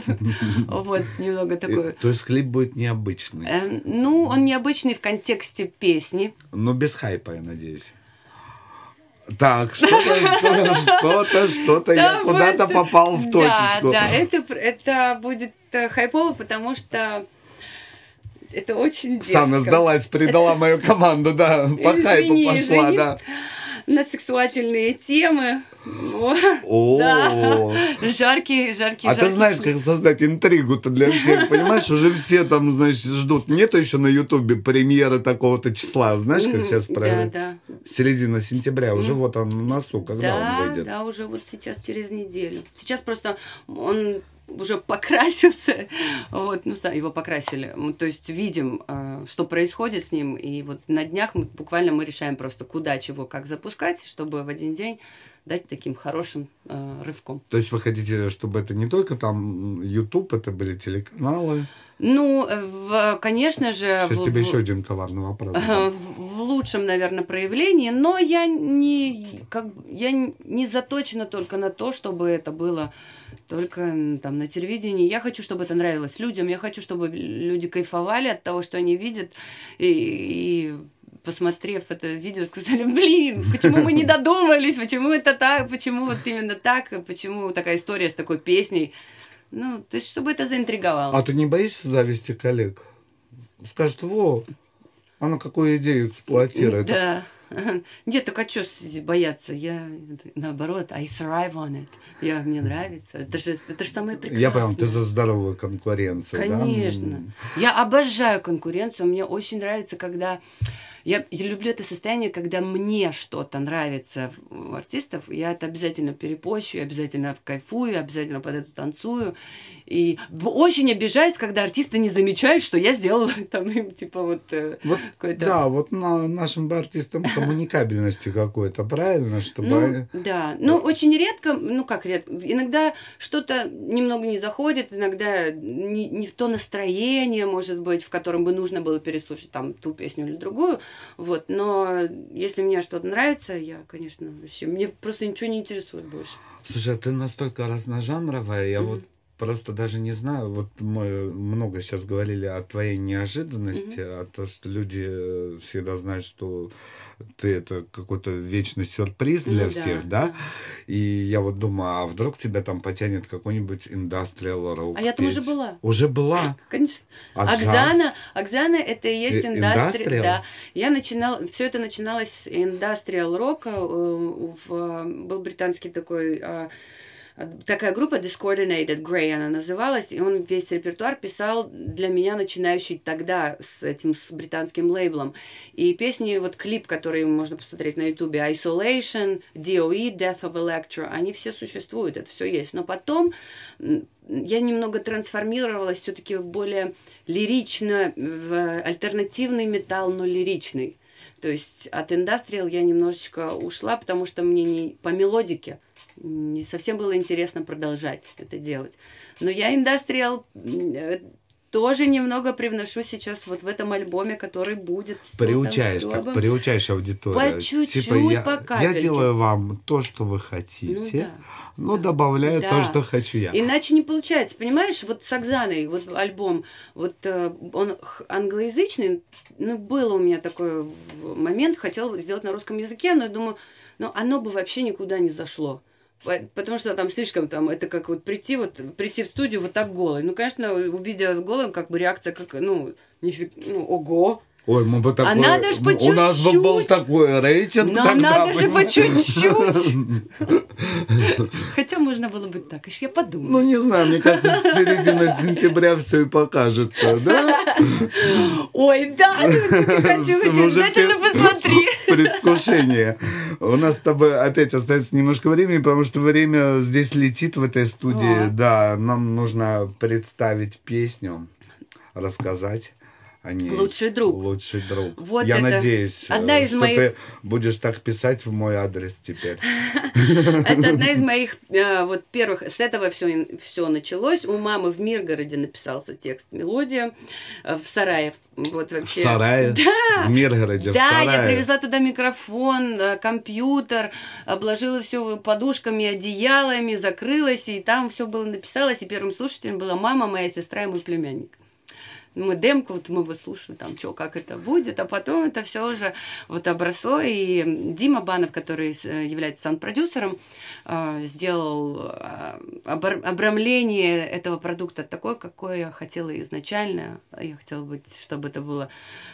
Speaker 2: вот, немного
Speaker 1: э,
Speaker 2: такое.
Speaker 1: То есть клип будет необычный.
Speaker 2: Э, Ну, он необычный в контексте песни.
Speaker 1: Но без хайпа, я надеюсь. Так, что-то, что-то, что-то, я
Speaker 2: Да,
Speaker 1: куда-то попал в точечку.
Speaker 2: Да, да, это будет э, хайпово, потому что это очень дерзко.
Speaker 1: Санна сдалась, предала мою команду, да, по хайпу пошла, да.
Speaker 2: На сексуальные темы. О, Да. Жаркие, жаркие,
Speaker 1: а ты знаешь, как создать интригу-то для всех, понимаешь? Уже все там, значит, ждут. Нету еще на Ютубе премьеры такого-то числа, знаешь, как сейчас
Speaker 2: Да,
Speaker 1: правильно?
Speaker 2: да.
Speaker 1: Середина сентября, уже вот он на носу, когда он
Speaker 2: Да,
Speaker 1: выйдет.
Speaker 2: да, уже вот сейчас через неделю. Сейчас просто он уже покрасился, вот, ну, его покрасили. Мы, то есть видим, э, что происходит с ним, и вот на днях мы буквально мы решаем просто, куда, чего, как запускать, чтобы в один день дать таким хорошим э, рывком.
Speaker 1: То есть вы хотите, чтобы это не только там YouTube, это были телеканалы.
Speaker 2: Ну, в, конечно же...
Speaker 1: Сейчас
Speaker 2: в-
Speaker 1: тебе
Speaker 2: в-
Speaker 1: еще один коварный вопрос.
Speaker 2: В, в лучшем, наверное, проявлении, но я не, как, я не заточена только на то, чтобы это было только там на телевидении. Я хочу, чтобы это нравилось людям, я хочу, чтобы люди кайфовали от того, что они видят, и, и посмотрев это видео, сказали, блин, почему мы не додумались, почему это так, почему вот именно так, почему такая история с такой песней. Ну, то есть, чтобы это заинтриговало.
Speaker 1: А ты не боишься зависти коллег? Скажут, во, она какую идею эксплуатирует.
Speaker 2: Да. Нет, так а что бояться? Я, наоборот, I thrive on it. Я, мне нравится. Это же, это же самое прекрасное.
Speaker 1: Я понял, ты за здоровую конкуренцию, да?
Speaker 2: Конечно. Я обожаю конкуренцию. Мне очень нравится, когда... Я, я люблю это состояние, когда мне что-то нравится у артистов. Я это обязательно перепощу, я обязательно кайфую, обязательно под это танцую. И очень обижаюсь, когда артисты не замечают, что я сделала там им, типа, вот, э,
Speaker 1: Вот,
Speaker 2: какой-то...
Speaker 1: да, вот на нашим бы артистам коммуникабельности какой-то, правильно? Чтобы...
Speaker 2: Ну, да. Ну, очень редко, ну, как редко, иногда что-то немного не заходит, иногда не, не в то настроение, может быть, в котором бы нужно было переслушать там ту песню или другую, вот, но если мне что-то нравится, я, конечно, вообще, мне просто ничего не интересует больше.
Speaker 1: Слушай, а ты настолько разножанровая, я вот просто даже не знаю, вот мы много сейчас говорили о твоей неожиданности, о том, что люди э, всегда знают, что ты это какой-то вечный сюрприз для
Speaker 2: Ну
Speaker 1: всех, да? И я вот думаю, а вдруг тебя там потянет какой-нибудь индастриал рок
Speaker 2: А я там уже была.
Speaker 1: Уже была.
Speaker 2: Конечно.
Speaker 1: А джаз?
Speaker 2: Оксана, Оксана это и есть
Speaker 1: индастриал?
Speaker 2: Да. Я начинала, все это начиналось с индастриал рока. э, В, был британский такой а, такая группа Discoordinated Grey она называлась, и он весь репертуар писал для меня, начинающий тогда с этим с британским лейблом. И песни, вот клип, который можно посмотреть на ютубе, Isolation, DOE, Death of Electro, они все существуют, это все есть. Но потом я немного трансформировалась все-таки в более лирично, в альтернативный металл, но лиричный. То есть от индастриал я немножечко ушла, потому что мне не по мелодике не совсем было интересно продолжать это делать. Но я индастриал э, тоже немного привношу сейчас вот в этом альбоме, который будет.
Speaker 1: Приучаешь, так, приучаешь аудиторию.
Speaker 2: По чуть-чуть,
Speaker 1: Типа, я,
Speaker 2: по
Speaker 1: я
Speaker 2: капельке.
Speaker 1: делаю вам то, что вы
Speaker 2: Ну
Speaker 1: хотите,
Speaker 2: да.
Speaker 1: но
Speaker 2: да.
Speaker 1: добавляю то,
Speaker 2: Да.
Speaker 1: что хочу я.
Speaker 2: Иначе не получается, понимаешь? Вот с Оксаной, вот альбом, вот э, он англоязычный, ну, был у меня такой момент, хотел сделать на русском языке, но я думаю, ну, оно бы вообще никуда не зашло. По- Потому что там слишком там, это как вот прийти, вот, прийти в студию вот так голой. Ну, конечно, увидя голым, как бы реакция, как, ну, нифиг, ну, ого.
Speaker 1: Ой, мы бы такое...
Speaker 2: надо ж по
Speaker 1: У нас бы был
Speaker 2: чуть-чуть.
Speaker 1: такой рейтинг
Speaker 2: Нам
Speaker 1: тогда
Speaker 2: надо
Speaker 1: бы.
Speaker 2: же по чуть-чуть. Хотя можно было бы так, аж я подумала.
Speaker 1: Ну, не знаю, мне кажется, с середины сентября все и покажет, да?
Speaker 2: Ой, да, обязательно
Speaker 1: все
Speaker 2: посмотри.
Speaker 1: в Предвкушение. У нас с тобой опять остается немножко времени, потому что время здесь летит в этой студии. Да, нам нужно представить песню, рассказать о ней.
Speaker 2: Лучший друг.
Speaker 1: Лучший друг.
Speaker 2: Вот
Speaker 1: Я
Speaker 2: это
Speaker 1: надеюсь,
Speaker 2: одна
Speaker 1: э,
Speaker 2: из
Speaker 1: что
Speaker 2: моих-
Speaker 1: ты будешь так писать в мой адрес теперь.
Speaker 2: Это одна из моих э, вот первых. С этого все все началось. У мамы в Миргороде написался текст мелодия э, в Сарае. Вот
Speaker 1: В
Speaker 2: вообще.
Speaker 1: Сарае?
Speaker 2: Да.
Speaker 1: В Миргороде, в
Speaker 2: Да, я привезла туда микрофон, компьютер, обложила все подушками, одеялами, закрылась, и там все было написалось, и первым слушателем была мама, моя сестра и мой племянник. Мы демку, вот мы выслушиваем, там, что, как это будет, а потом это все уже вот обросло, и Дима Банов, который э, является саунд-продюсером, э, сделал э, обрамление этого продукта такое, какое я хотела изначально. Я хотела быть, чтобы это было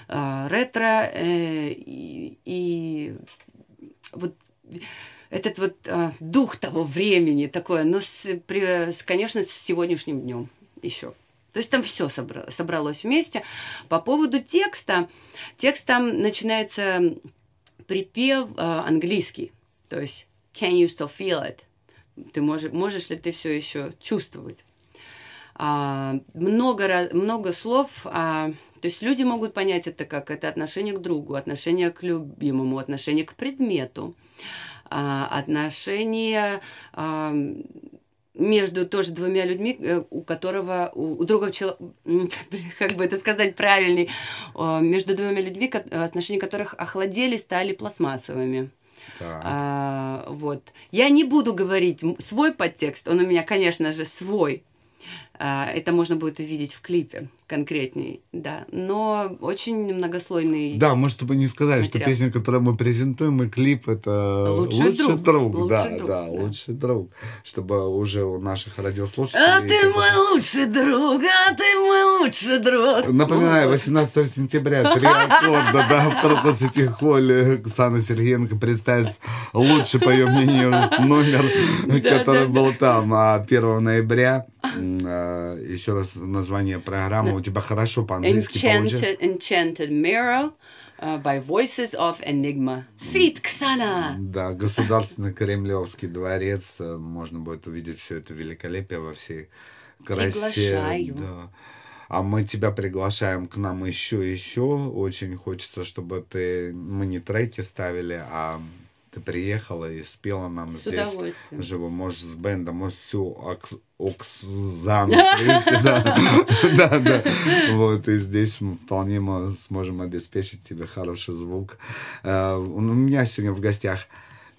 Speaker 2: ретро, и, вот этот вот дух того времени такое, но, с, конечно, с сегодняшним днем еще. То есть там все собралось вместе. По поводу текста. Текст там начинается припев э, английский. То есть can you still feel it? Ты можешь, можешь ли ты все еще чувствовать? А, много, много слов. а, то есть люди могут понять это как это отношение к другу, отношение к любимому, отношение к предмету, а, отношение а, между тоже двумя людьми, э, у которого, у, у другого человека, как бы это сказать правильней, э, между двумя людьми, ко- отношения которых охладели, стали пластмассовыми.
Speaker 1: Так.
Speaker 2: А, вот. Я не буду говорить свой подтекст, он у меня, конечно же, свой. А, Это можно будет увидеть в клипе конкретней, да. Но очень многослойный.
Speaker 1: Да, мы чтобы не сказали, что
Speaker 2: Материал.
Speaker 1: песня, которую мы презентуем, и клип это
Speaker 2: Лучший друг.
Speaker 1: друг.
Speaker 2: Лучший
Speaker 1: да,
Speaker 2: друг,
Speaker 1: да,
Speaker 2: да.
Speaker 1: лучший друг. Чтобы уже у наших радиослушателей...
Speaker 2: А ты мой лучший друг, а ты мой лучший друг.
Speaker 1: Напоминаю,
Speaker 2: Вот.
Speaker 1: 18 сентября, три аккорда, да, в Трупа Сити Холле Оксана Сергеенко представит лучший, по ее мнению, номер, который был там. А 1 ноября, м, а, еще раз название программы, у тебя хорошо по-английски.
Speaker 2: Enchanted, Enchanted Mirror uh, by Voices of Enigma. Feet Ксана.
Speaker 1: Да, Государственный Кремлевский дворец. э, Можно будет увидеть все это великолепие во всей красе.
Speaker 2: Приглашаю.
Speaker 1: Да. А мы тебя приглашаем к нам еще, еще. Очень хочется, чтобы ты... Мы не треки ставили, а ты приехала и спела нам
Speaker 2: С
Speaker 1: здесь. Живо, можешь с бендом, можешь всю Окс- Оксану да. Да, да. Вот, и здесь мы вполне сможем обеспечить тебе хороший звук. Э, У меня сегодня в гостях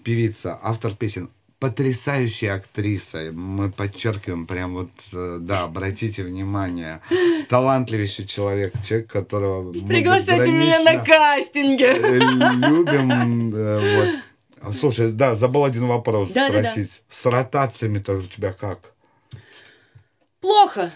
Speaker 1: певица, автор песен, потрясающая актриса. Мы подчеркиваем, прям вот, э, да, обратите внимание, талантливейший человек, человек, которого
Speaker 2: Приглашайте меня на кастинге.
Speaker 1: э, любим. Вот. Слушай, да, забыл один вопрос
Speaker 2: Да-да-да.
Speaker 1: спросить. С ротациями-то у тебя как?
Speaker 2: Плохо.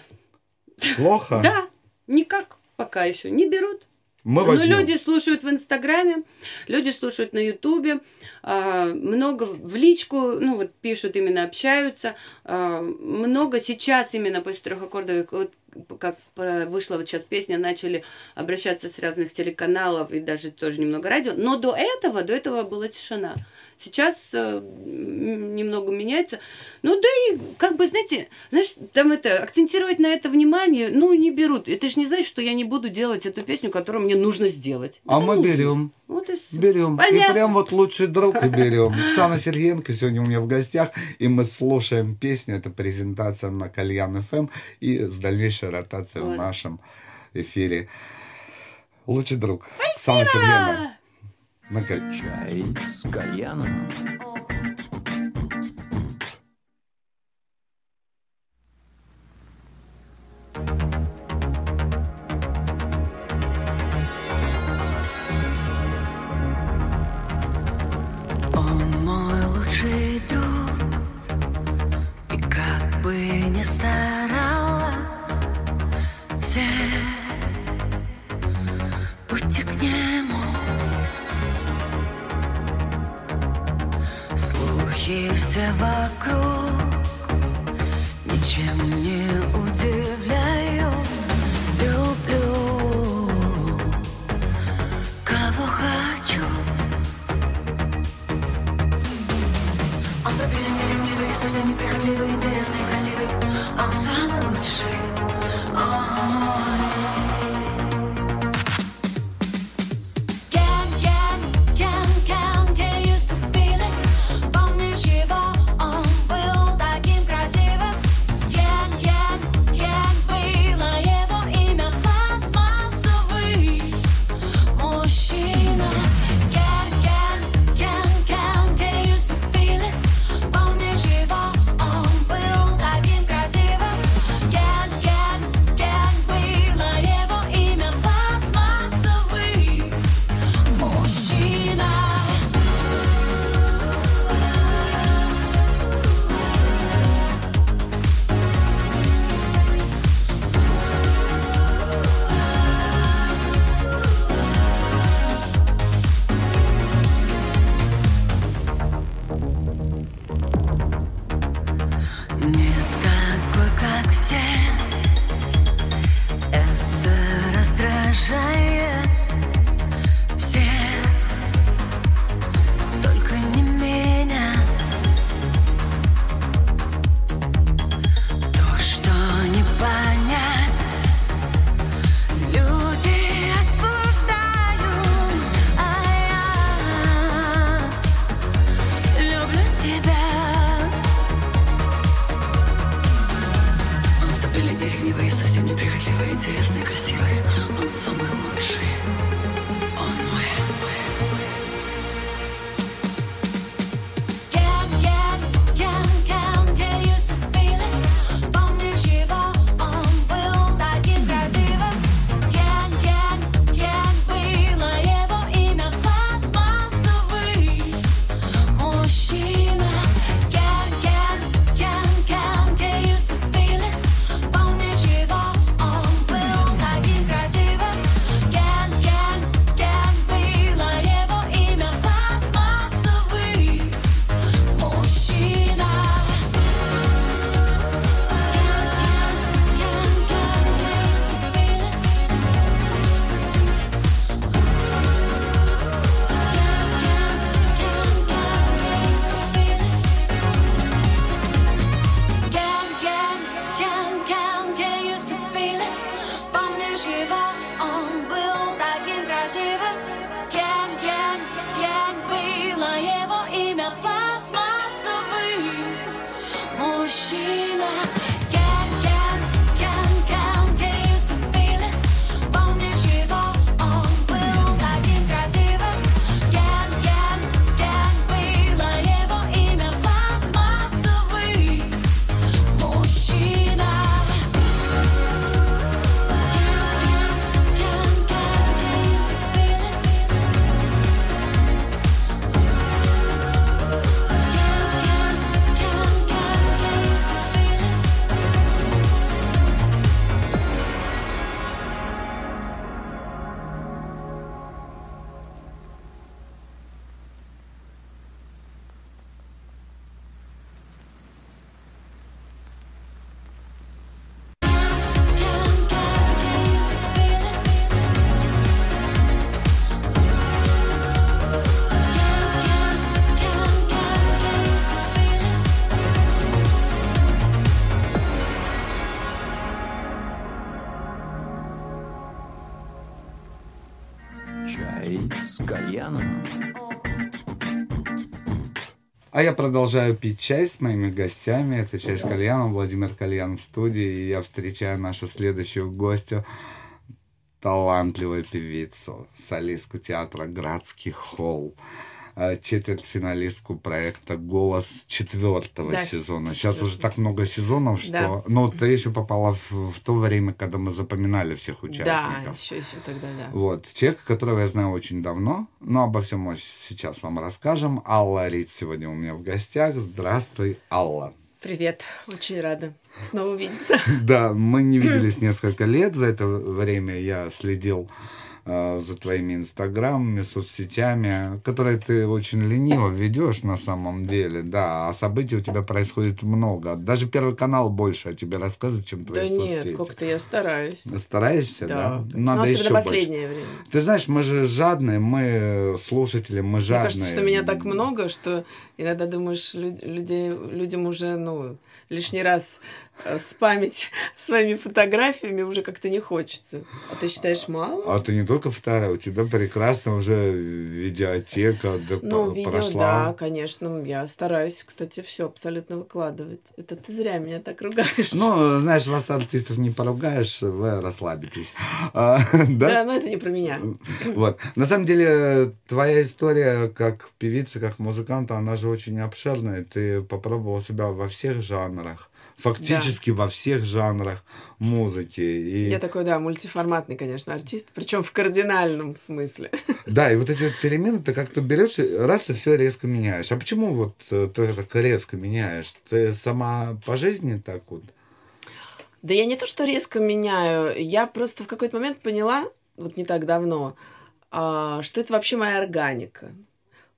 Speaker 1: Плохо?
Speaker 2: Да, никак пока еще не берут.
Speaker 1: Мы
Speaker 2: Но
Speaker 1: возьмем.
Speaker 2: люди слушают в Инстаграме, люди слушают на Ютубе, а, много в личку, ну вот пишут, именно общаются. а, Много сейчас именно после трех аккордов, вот как вышла вот сейчас песня, начали обращаться с разных телеканалов и даже тоже немного радио. Но до этого, до этого была тишина. Сейчас э, немного меняется. Ну да и, как бы, знаете, знаешь, там это, акцентировать на это внимание, ну, не берут. Это же не значит, что я не буду делать эту песню, которую мне нужно сделать.
Speaker 1: А
Speaker 2: Это
Speaker 1: мы
Speaker 2: нужно.
Speaker 1: берем.
Speaker 2: Вот и всё.
Speaker 1: Берем.
Speaker 2: Понятно.
Speaker 1: И прям вот лучший друг и берем. Оксана Сергеенко сегодня у меня в гостях, и мы слушаем песню. Это презентация на Кальян ФМ и с дальнейшей ротацией в
Speaker 2: Вот.
Speaker 1: нашем эфире. Лучший друг. Оксана Сергеенко. На Каль-
Speaker 5: Чай с кальяном.
Speaker 4: Лучший друг И как бы ни старалась все вокруг Ничем не
Speaker 1: продолжаю пить чай с моими гостями. Это чай с кальяном, Владимир Кальян в студии. И я встречаю нашу следующую гостью, талантливую певицу, солистку театра «Градский холл», четвертьфиналистку проекта «Голос» четвертого
Speaker 6: Да,
Speaker 1: сезона. Сейчас
Speaker 6: четвёртый.
Speaker 1: уже так много сезонов, что...
Speaker 6: Да.
Speaker 1: Ну, ты еще попала в, в то время, когда мы запоминали всех
Speaker 6: Да,
Speaker 1: участников.
Speaker 6: еще, еще тогда, да.
Speaker 1: Вот, человек, которого я знаю очень давно, но обо всем мы сейчас вам расскажем. Алла Рид сегодня у меня в гостях. Здравствуй, Алла.
Speaker 6: Привет, очень рада снова увидеться.
Speaker 1: Да, мы не виделись несколько лет. За это время я следил за твоими инстаграмами, соцсетями, которые ты очень лениво ведешь на самом деле, да, а событий у тебя происходит много. Даже Первый канал больше о тебе рассказывает, чем
Speaker 6: Да
Speaker 1: твои
Speaker 6: нет,
Speaker 1: соцсети.
Speaker 6: как-то я стараюсь.
Speaker 1: Стараешься, да?
Speaker 6: Да,
Speaker 1: Надо
Speaker 6: ну,
Speaker 1: еще
Speaker 6: особенно
Speaker 1: больше.
Speaker 6: последнее время.
Speaker 1: Ты знаешь, мы же жадные, мы слушатели, мы
Speaker 6: Мне
Speaker 1: жадные.
Speaker 6: кажется, что меня так много, что иногда думаешь, лю- людей, людям уже, ну, лишний раз э, спамить своими фотографиями уже как-то не хочется. А ты считаешь мало?
Speaker 1: А ты не только вторая, у тебя прекрасно уже видеотека
Speaker 6: Ну, видео,
Speaker 1: прошла.
Speaker 6: да, конечно. Я стараюсь, кстати, все абсолютно выкладывать. Это ты зря меня так ругаешь.
Speaker 1: Ну, знаешь, вас артистов не поругаешь, вы расслабитесь. А,
Speaker 6: да,
Speaker 1: да?
Speaker 6: но это не про меня.
Speaker 1: Вот. На самом деле, твоя история как певица, как музыканта, она же очень обширная. Ты попробовал себя во всех жанрах. Фактически во всех жанрах музыки. И...
Speaker 6: Я такой, да, мультиформатный, конечно, артист, причем в кардинальном смысле.
Speaker 1: Да, и вот эти вот перемены ты как-то берешь и раз и все резко меняешь. А почему вот э, ты так резко меняешь? Ты сама по жизни так вот?
Speaker 6: Да я не то, что резко меняю, я просто в какой-то момент поняла, вот не так давно, а, что это вообще моя органика.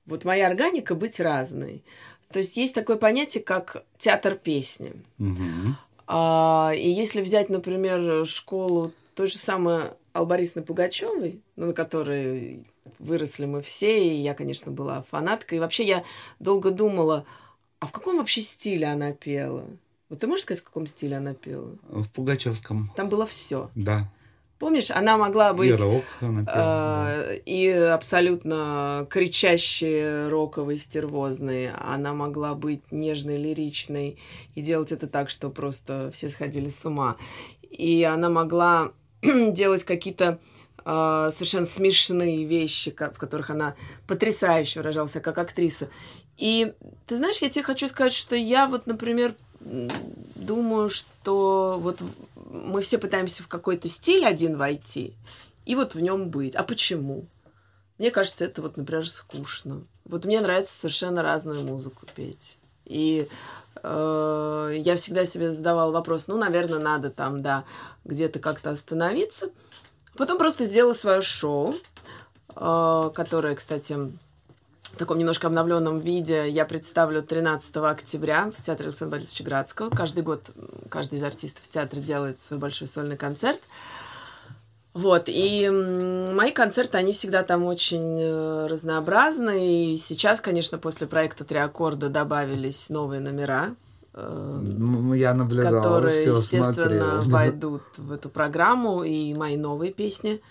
Speaker 6: Вот моя органика быть разной. То есть есть такое понятие, как театр песни.
Speaker 1: Мгм.
Speaker 6: А, и если взять, например, школу той же самой Аллы Борисовны Пугачевой, ну, на которой выросли мы все, и я, конечно, была фанаткой. И вообще я долго думала, а в каком вообще стиле она пела? Вот ты можешь сказать, в каком стиле она пела?
Speaker 1: В Пугачевском,
Speaker 6: Там было все.
Speaker 1: да.
Speaker 6: Помнишь, она могла быть
Speaker 1: И рок она пела, да.
Speaker 6: э, и абсолютно кричащей, роковой, стервозной. Она могла быть нежной, лиричной и делать это так, что просто все сходили с ума. И она могла делать какие-то э, совершенно смешные вещи, ко- в которых она потрясающе выражалась как актриса. И ты знаешь, я тебе хочу сказать, что я вот, например, думаю, что вот мы все пытаемся в какой-то стиль один войти и вот в нем быть. А почему? Мне кажется, это вот, например, скучно. Вот мне нравится совершенно разную музыку петь. И э, я всегда себе задавала вопрос, ну, наверное, надо там, да, где-то как-то остановиться. Потом просто сделала свое шоу, э, которое, кстати, в таком немножко обновленном виде я представлю 13 октября в Театре Александра Борисовича Градского. Каждый год каждый из артистов театра делает свой большой сольный концерт. Вот, и мои концерты, они всегда там очень э, разнообразны. И сейчас, конечно, после проекта «Три аккорда» добавились новые номера, э,
Speaker 1: Я наблюдал,
Speaker 6: которые,
Speaker 1: все
Speaker 6: естественно,
Speaker 1: смотрел.
Speaker 6: войдут в эту программу, и мои новые песни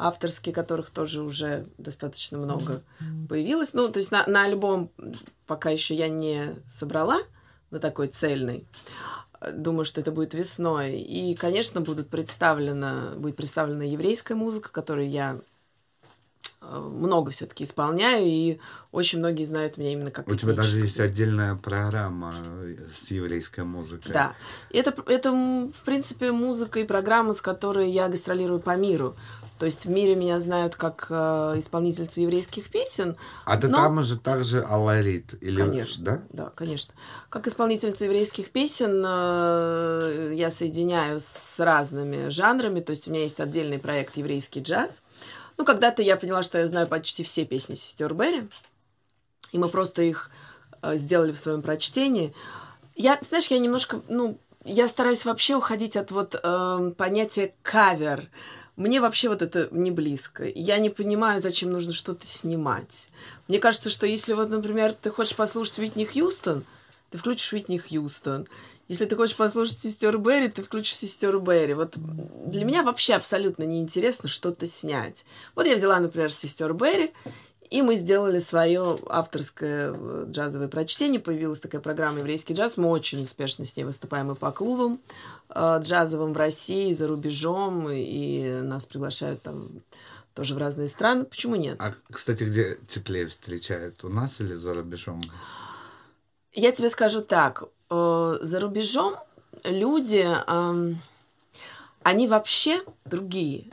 Speaker 6: авторские, которых тоже уже достаточно много появилось. Ну, то есть на, на альбом пока еще я не собрала на такой цельный. Думаю, что это будет весной. И, конечно, будут представлена, будет представлена еврейская музыка, которую я э, много все-таки исполняю, и очень многие знают меня именно как
Speaker 1: У тебя даже есть отдельная программа э, с еврейской музыкой.
Speaker 6: да. Это, это, в принципе, музыка и программа, с которой я гастролирую по миру. То есть в мире меня знают как э, исполнительницу еврейских песен.
Speaker 1: А ты
Speaker 6: но-
Speaker 1: там же также аларит? Или...
Speaker 6: Конечно.
Speaker 1: Да?
Speaker 6: Да, конечно. Как исполнительница еврейских песен э, я соединяю с разными жанрами. То есть у меня есть отдельный проект «Еврейский джаз». Ну, когда-то я поняла, что я знаю почти все песни сестер Берри. И мы просто их э, сделали в своем прочтении. Я, знаешь, я немножко, ну, я стараюсь вообще уходить от вот эм, понятия кавер. Мне вообще вот это не близко. Я не понимаю, зачем нужно что-то снимать. Мне кажется, что если вот, например, ты хочешь послушать Уитни Хьюстон, ты включишь Уитни Хьюстон. Если ты хочешь послушать сестер Берри, ты включишь сестер Берри. Вот для меня вообще абсолютно неинтересно что-то снять. Вот я взяла, например, сестер Берри, и мы сделали свое авторское э, джазовое прочтение. Появилась такая программа «Еврейский джаз». Мы очень успешно с ней выступаем и по клубам э, джазовым в России, за рубежом. И нас приглашают там тоже в разные страны. Почему нет?
Speaker 1: А, кстати, где теплее встречают? У нас или за рубежом?
Speaker 6: Я тебе скажу так. э, За рубежом люди, эм, они вообще другие.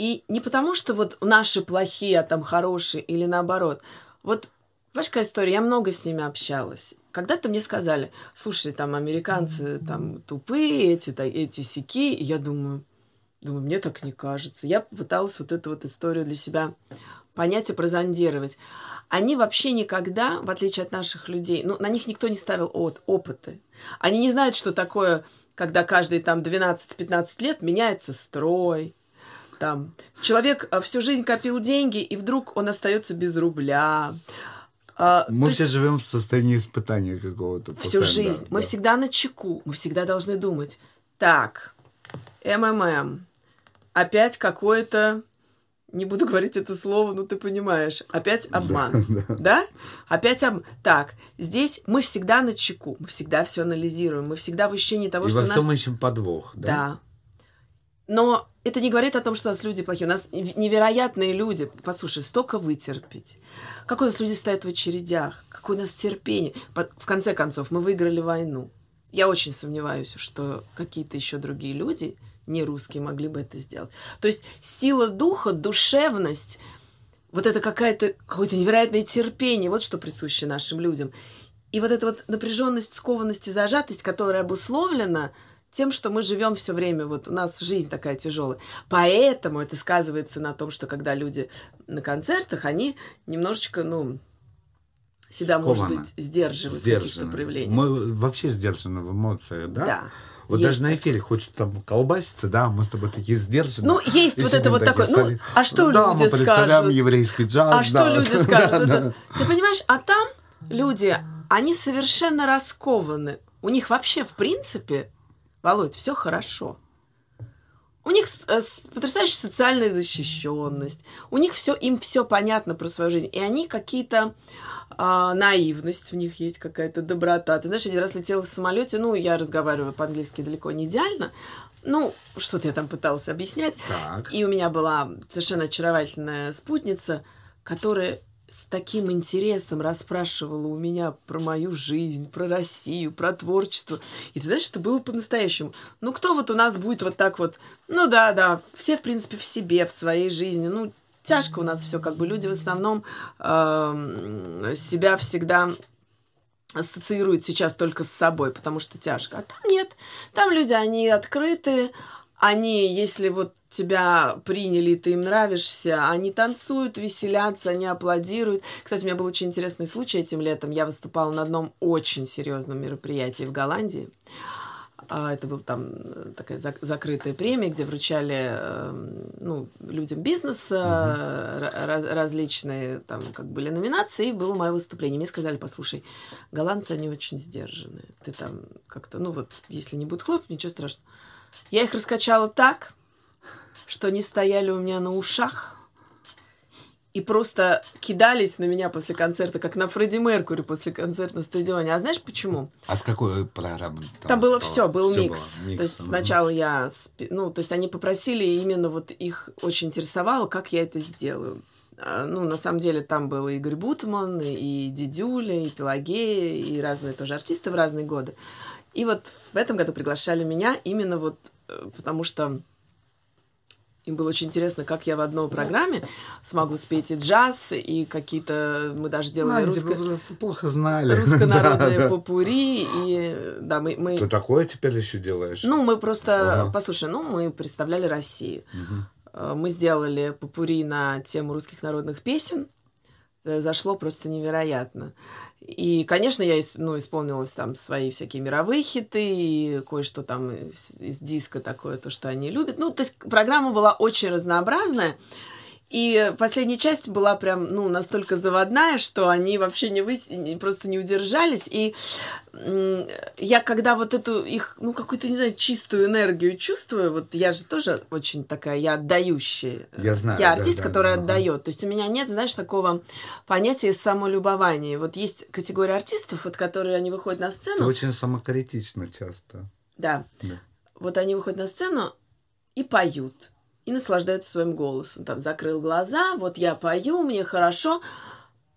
Speaker 6: И не потому, что вот наши плохие, а там хорошие, или наоборот. Вот, какая история? Я много с ними общалась. Когда-то мне сказали, слушай, там американцы там тупые, эти, та- эти сики. Я думаю, думаю, мне так не кажется. Я попыталась вот эту вот историю для себя понять и прозондировать. Они вообще никогда, в отличие от наших людей, ну, на них никто не ставил от, опыты. Они не знают, что такое, когда каждые там 12-15 лет меняется строй, там человек а, всю жизнь копил деньги, и вдруг он остается без рубля. А,
Speaker 1: Мы все живем в состоянии испытания какого-то.
Speaker 6: всю жизнь.
Speaker 1: да,
Speaker 6: Мы
Speaker 1: да.
Speaker 6: всегда на чеку. Мы всегда должны думать. Так, МММ. Опять какое-то... Не буду говорить это слово, но ты понимаешь. Опять обман. Да? Опять обман. Так, здесь мы всегда на чеку. Мы всегда все анализируем. Мы всегда в ощущении того,
Speaker 1: И
Speaker 6: что
Speaker 1: во
Speaker 6: наш-
Speaker 1: всем ищем подвох, да?
Speaker 6: да. Но это не говорит о том, что у нас люди плохие. У нас невероятные люди. Послушай, столько вытерпеть. Как у нас люди стоят в очередях. Какое у нас терпение. В конце концов, мы выиграли войну. Я очень сомневаюсь, что какие-то еще другие люди, не русские, могли бы это сделать. То есть сила духа, душевность, вот это какая-то, какое-то невероятное терпение, вот что присуще нашим людям. И вот эта вот напряженность, скованность и зажатость, которая обусловлена тем, что мы живем все время, вот у нас жизнь такая тяжелая. Поэтому это сказывается на том, что когда люди на концертах, они немножечко, ну, себя, может
Speaker 1: Скованы.
Speaker 6: быть, сдерживают в каких-то проявлениях.
Speaker 1: Мы вообще сдержаны в эмоциях, да?
Speaker 6: Да.
Speaker 1: Вот
Speaker 6: Есть
Speaker 1: даже на эфире хочется там колбаситься, да, мы с тобой такие сдержанные.
Speaker 6: Ну, есть
Speaker 1: И
Speaker 6: вот это вот такое, ну, а что
Speaker 1: да,
Speaker 6: люди
Speaker 1: мы
Speaker 6: скажут?
Speaker 1: еврейский джаз,
Speaker 6: А что
Speaker 1: да.
Speaker 6: люди
Speaker 1: Да,
Speaker 6: скажут?
Speaker 1: да.
Speaker 6: Это- Ты понимаешь, а там люди, они совершенно раскованы. У них вообще, в принципе, Володь, все хорошо. У них э, потрясающая социальная защищенность. У них все, им все понятно про свою жизнь. И они какие-то а, наивность в них есть, какая-то доброта. Ты знаешь, один раз летела в самолете, ну, я разговариваю по-английски далеко не идеально. Ну, что-то я там пыталась объяснять.
Speaker 1: Так.
Speaker 6: И у меня была совершенно очаровательная спутница, которая с таким интересом расспрашивала у меня про мою жизнь, про Россию, про творчество. И ты знаешь, это было по-настоящему. Ну, кто вот у нас будет вот так вот... Ну, да, да, все, в принципе, в себе, в своей жизни. Ну, тяжко у нас все, как бы люди в основном эм, себя всегда ассоциируют сейчас только с собой, потому что тяжко. А там нет. Там люди, они открыты, они, если вот тебя приняли, ты им нравишься, они танцуют, веселятся, они аплодируют. Кстати, у меня был очень интересный случай этим летом. Я выступала на одном очень серьезном мероприятии в Голландии. А, Это был там э, такая зак- закрытая премия, где вручали э, ну, людям бизнеса ра- раз- различные там как были номинации, и было мое выступление. Мне сказали, послушай, голландцы, они очень сдержанные. Ты там как-то, ну вот, если не будет хлоп, ничего страшного. Я их раскачала так, что они стояли у меня на ушах и просто кидались на меня после концерта, как на Фредди Меркури после концерта на стадионе. А знаешь почему?
Speaker 1: А с какой программы?
Speaker 6: Там было
Speaker 1: стало?
Speaker 6: все, был
Speaker 1: Всё
Speaker 6: микс.
Speaker 1: было, микс.
Speaker 6: То есть сначала я, ну, то есть они попросили, и именно вот их очень интересовало, как я это сделаю. А, Ну, на самом деле там был и Игорь Бутман, и Дидюля, и Пелагея, и разные тоже артисты в разные годы. И вот в этом году приглашали меня именно вот э, потому что им было очень интересно, как я в одной программе смогу спеть и джаз, и какие-то... Мы даже делали
Speaker 1: Знаете,
Speaker 6: русско-
Speaker 1: вы просто плохо знали.
Speaker 6: русско-народное
Speaker 1: Да, да.
Speaker 6: попури, и да, мы... мы...
Speaker 1: Ты такое теперь еще делаешь?
Speaker 6: Ну, мы просто,
Speaker 1: Ага.
Speaker 6: послушай, ну, мы представляли Россию. Э, Мы сделали попури на тему русских народных песен. Э, Зашло просто невероятно. И, конечно, я ну, исполнила там свои всякие мировые хиты и кое-что там из, из диска такое, то, что они любят. Ну, то есть программа была очень разнообразная.
Speaker 7: И последняя часть была прям, ну, настолько заводная, что они вообще не, выс... не- просто не удержались. И я когда вот эту их, ну, какую-то, не знаю, чистую энергию чувствую, вот я же тоже очень такая, я отдающая.
Speaker 1: Я знаю,
Speaker 7: Я
Speaker 1: да,
Speaker 7: артист,
Speaker 1: да,
Speaker 7: который
Speaker 1: ага.
Speaker 7: отдает. То есть у меня нет, знаешь, такого понятия самолюбования. Вот есть категория артистов, вот которые они выходят на сцену.
Speaker 1: очень самокритично часто.
Speaker 7: Да.
Speaker 1: Да.
Speaker 7: Вот они выходят на сцену и поют. И наслаждаются своим голосом. Там закрыл глаза, вот я пою, мне хорошо.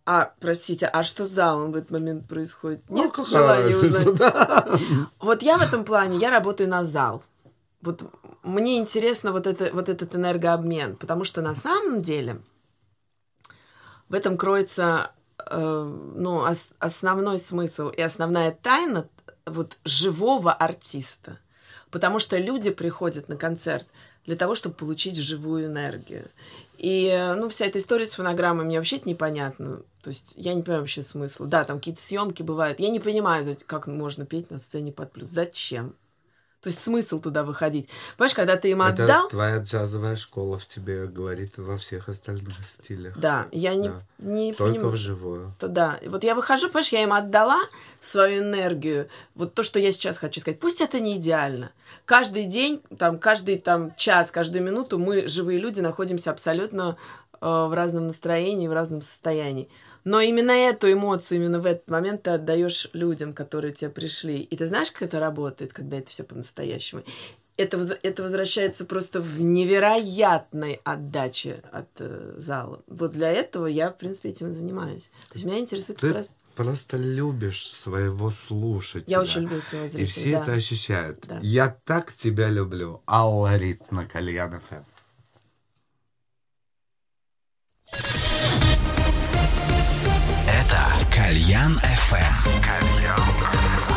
Speaker 7: А, простите, а что с залом в этот момент происходит?
Speaker 1: Ну,
Speaker 7: Нет
Speaker 1: какая
Speaker 7: желания узнать? Вот я в этом плане, я работаю на зал. Вот мне интересно вот, это, вот этот энергообмен, потому что на самом деле в этом кроется э, ну, ос- основной смысл и основная тайна вот живого артиста. Потому что люди приходят на концерт для того, чтобы получить живую энергию. И, э, ну, вся эта история с фонограммой мне вообще непонятна. То есть я не понимаю вообще смысла. Да, там какие-то съемки бывают. Я не понимаю, как можно петь на сцене под плюс. Зачем? То есть смысл туда выходить. Понимаешь, когда ты им
Speaker 1: Это
Speaker 7: отдал...
Speaker 1: твоя джазовая школа в тебе говорит во всех остальных стилях.
Speaker 7: Да, я не,
Speaker 1: Да.
Speaker 7: не
Speaker 1: Только
Speaker 7: понимаю.
Speaker 1: вживую.
Speaker 7: То да. Вот я выхожу, понимаешь, я им отдала свою энергию. Вот то, что я сейчас хочу сказать. Пусть это не идеально. Каждый день, там, каждый там, час, каждую минуту мы, живые люди, находимся абсолютно э, в разном настроении, в разном состоянии. Но именно эту эмоцию, именно в этот момент ты отдаешь людям, которые тебе пришли. И ты знаешь, как это работает, когда это все по-настоящему? Это, это возвращается просто в невероятной отдаче от э, зала. Вот для этого я, в принципе, этим и занимаюсь. То есть меня интересует
Speaker 1: Ты
Speaker 7: раз...
Speaker 1: просто любишь своего слушателя.
Speaker 7: Я очень люблю своего
Speaker 1: И
Speaker 7: зрителя.
Speaker 1: все
Speaker 7: да.
Speaker 1: это ощущают.
Speaker 7: Да.
Speaker 1: Я так тебя люблю. Алла Рит на Кальян.
Speaker 6: Это Кальян FM.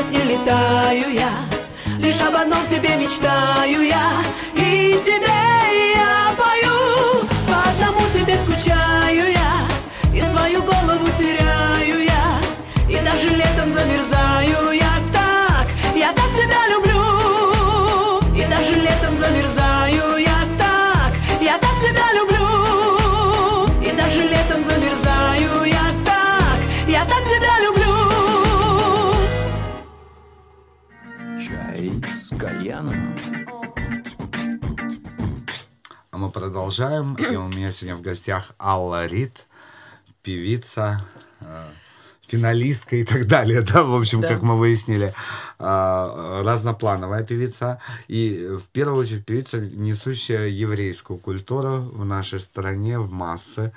Speaker 8: Во сне летаю я. Лишь об одном тебе мечтаю я. И тебе
Speaker 1: продолжаем. И у меня сегодня в гостях Алла Рид, певица, э, финалистка и так далее, да, в общем,
Speaker 6: Да.
Speaker 1: как мы выяснили, а, разноплановая певица и в первую очередь певица, несущая еврейскую культуру в нашей стране в массы,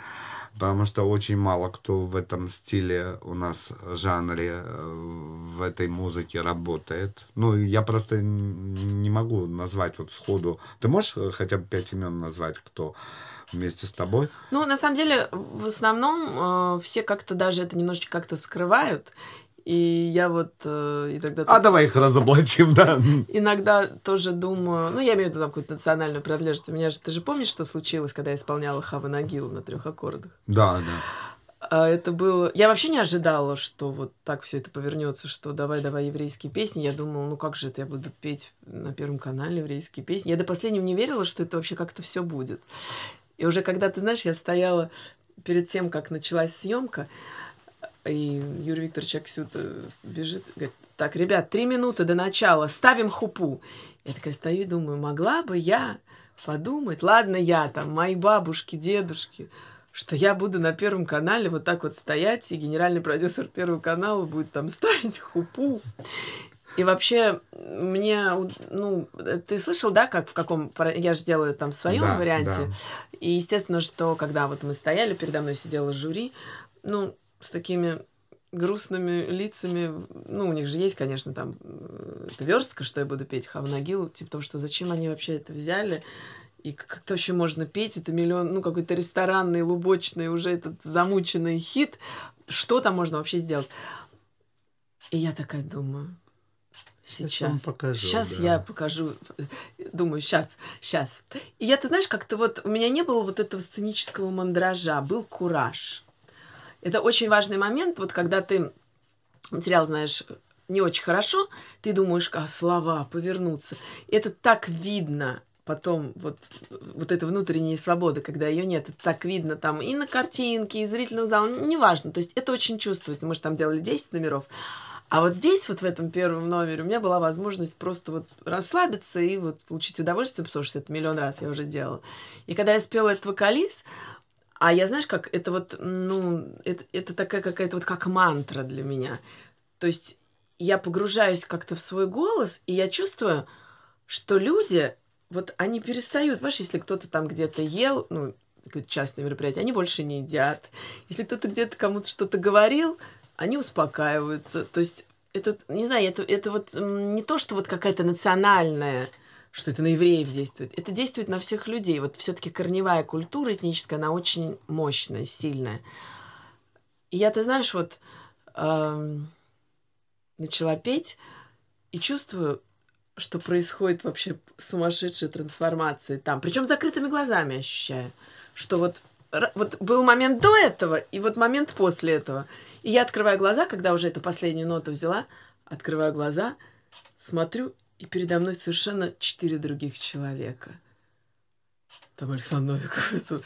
Speaker 1: потому что очень мало кто в этом стиле у нас жанре э, в этой музыке работает. Ну, я просто не могу назвать вот сходу. Ты можешь э, хотя бы пять имен назвать, кто вместе с тобой?
Speaker 6: Ну, на самом деле, в основном э, все как-то даже это немножечко как-то скрывают. И я вот э, иногда,
Speaker 1: А давай их разоблачим, да.
Speaker 6: иногда тоже думаю, ну, я имею в виду там какую-то национальную принадлежность. У меня же, ты же помнишь, что случилось, когда я исполняла Хава Нагил на трех аккордах?
Speaker 1: Да, да.
Speaker 6: А это было... Я вообще не ожидала, что вот так все это повернется, что давай-давай еврейские песни. Я думала, ну как же это я буду петь на Первом канале еврейские песни. Я до последнего не верила, что это вообще как-то все будет. И уже когда, ты знаешь, я стояла перед тем, как началась съемка, и Юрий Викторович Аксюта бежит, говорит, так, ребят, три минуты до начала, ставим хупу. Я такая стою и думаю, могла бы я подумать, ладно я там, мои бабушки, дедушки, что я буду на Первом канале вот так вот стоять, и генеральный продюсер Первого канала будет там ставить хупу. И вообще, мне, ну, ты слышал, да, как в каком... Я же делаю там в своем
Speaker 1: Да,
Speaker 6: варианте.
Speaker 1: да.
Speaker 6: И, естественно, что когда вот мы стояли, передо мной сидело жюри, ну, с такими грустными лицами, ну, у них же есть, конечно, там э, верстка, что я буду петь Хавнагилу, типа того, что зачем они вообще это взяли, и как как-то вообще можно петь, это миллион, ну, какой-то ресторанный, лубочный, уже этот замученный хит, что там можно вообще сделать? И я такая думаю,
Speaker 1: Сейчас покажу,
Speaker 6: сейчас
Speaker 1: да.
Speaker 6: я покажу, думаю, сейчас, сейчас. И я, ты знаешь, как-то вот у меня не было вот этого сценического мандража, был кураж. Это очень важный момент, вот когда ты материал знаешь не очень хорошо, ты думаешь, а слова повернуться. Это так видно потом вот, вот этой внутренней свободы, когда ее нет, это так видно там и на картинке, и зрительного зала, неважно. То есть это очень чувствуется. Мы же там делали 10 номеров. А вот здесь, вот в этом первом номере, у меня была возможность просто вот расслабиться и вот получить удовольствие, потому что это миллион раз я уже делала. И когда я спела этот вокалист, а я, знаешь, как это вот, ну, это, это такая какая-то вот как мантра для меня. То есть я погружаюсь как-то в свой голос, и я чувствую, что люди, вот они перестают, понимаешь, если кто-то там где-то ел, ну, какое-то частное мероприятие, они больше не едят. Если кто-то где-то кому-то что-то говорил, они успокаиваются. То есть это, не знаю, это, это вот не то, что вот какая-то национальная, что это на евреев действует. Это действует на всех людей. Вот все-таки корневая культура этническая, она очень мощная, сильная. Я, ты знаешь, вот эм, начала петь и чувствую, что происходит вообще сумасшедшая трансформация там. Причем закрытыми глазами ощущаю, что вот, вот был момент до этого и вот момент после этого. И я открываю глаза, когда уже эту последнюю ноту взяла, открываю глаза, смотрю, и передо мной совершенно четыре других человека. Там Александр Новиков, это,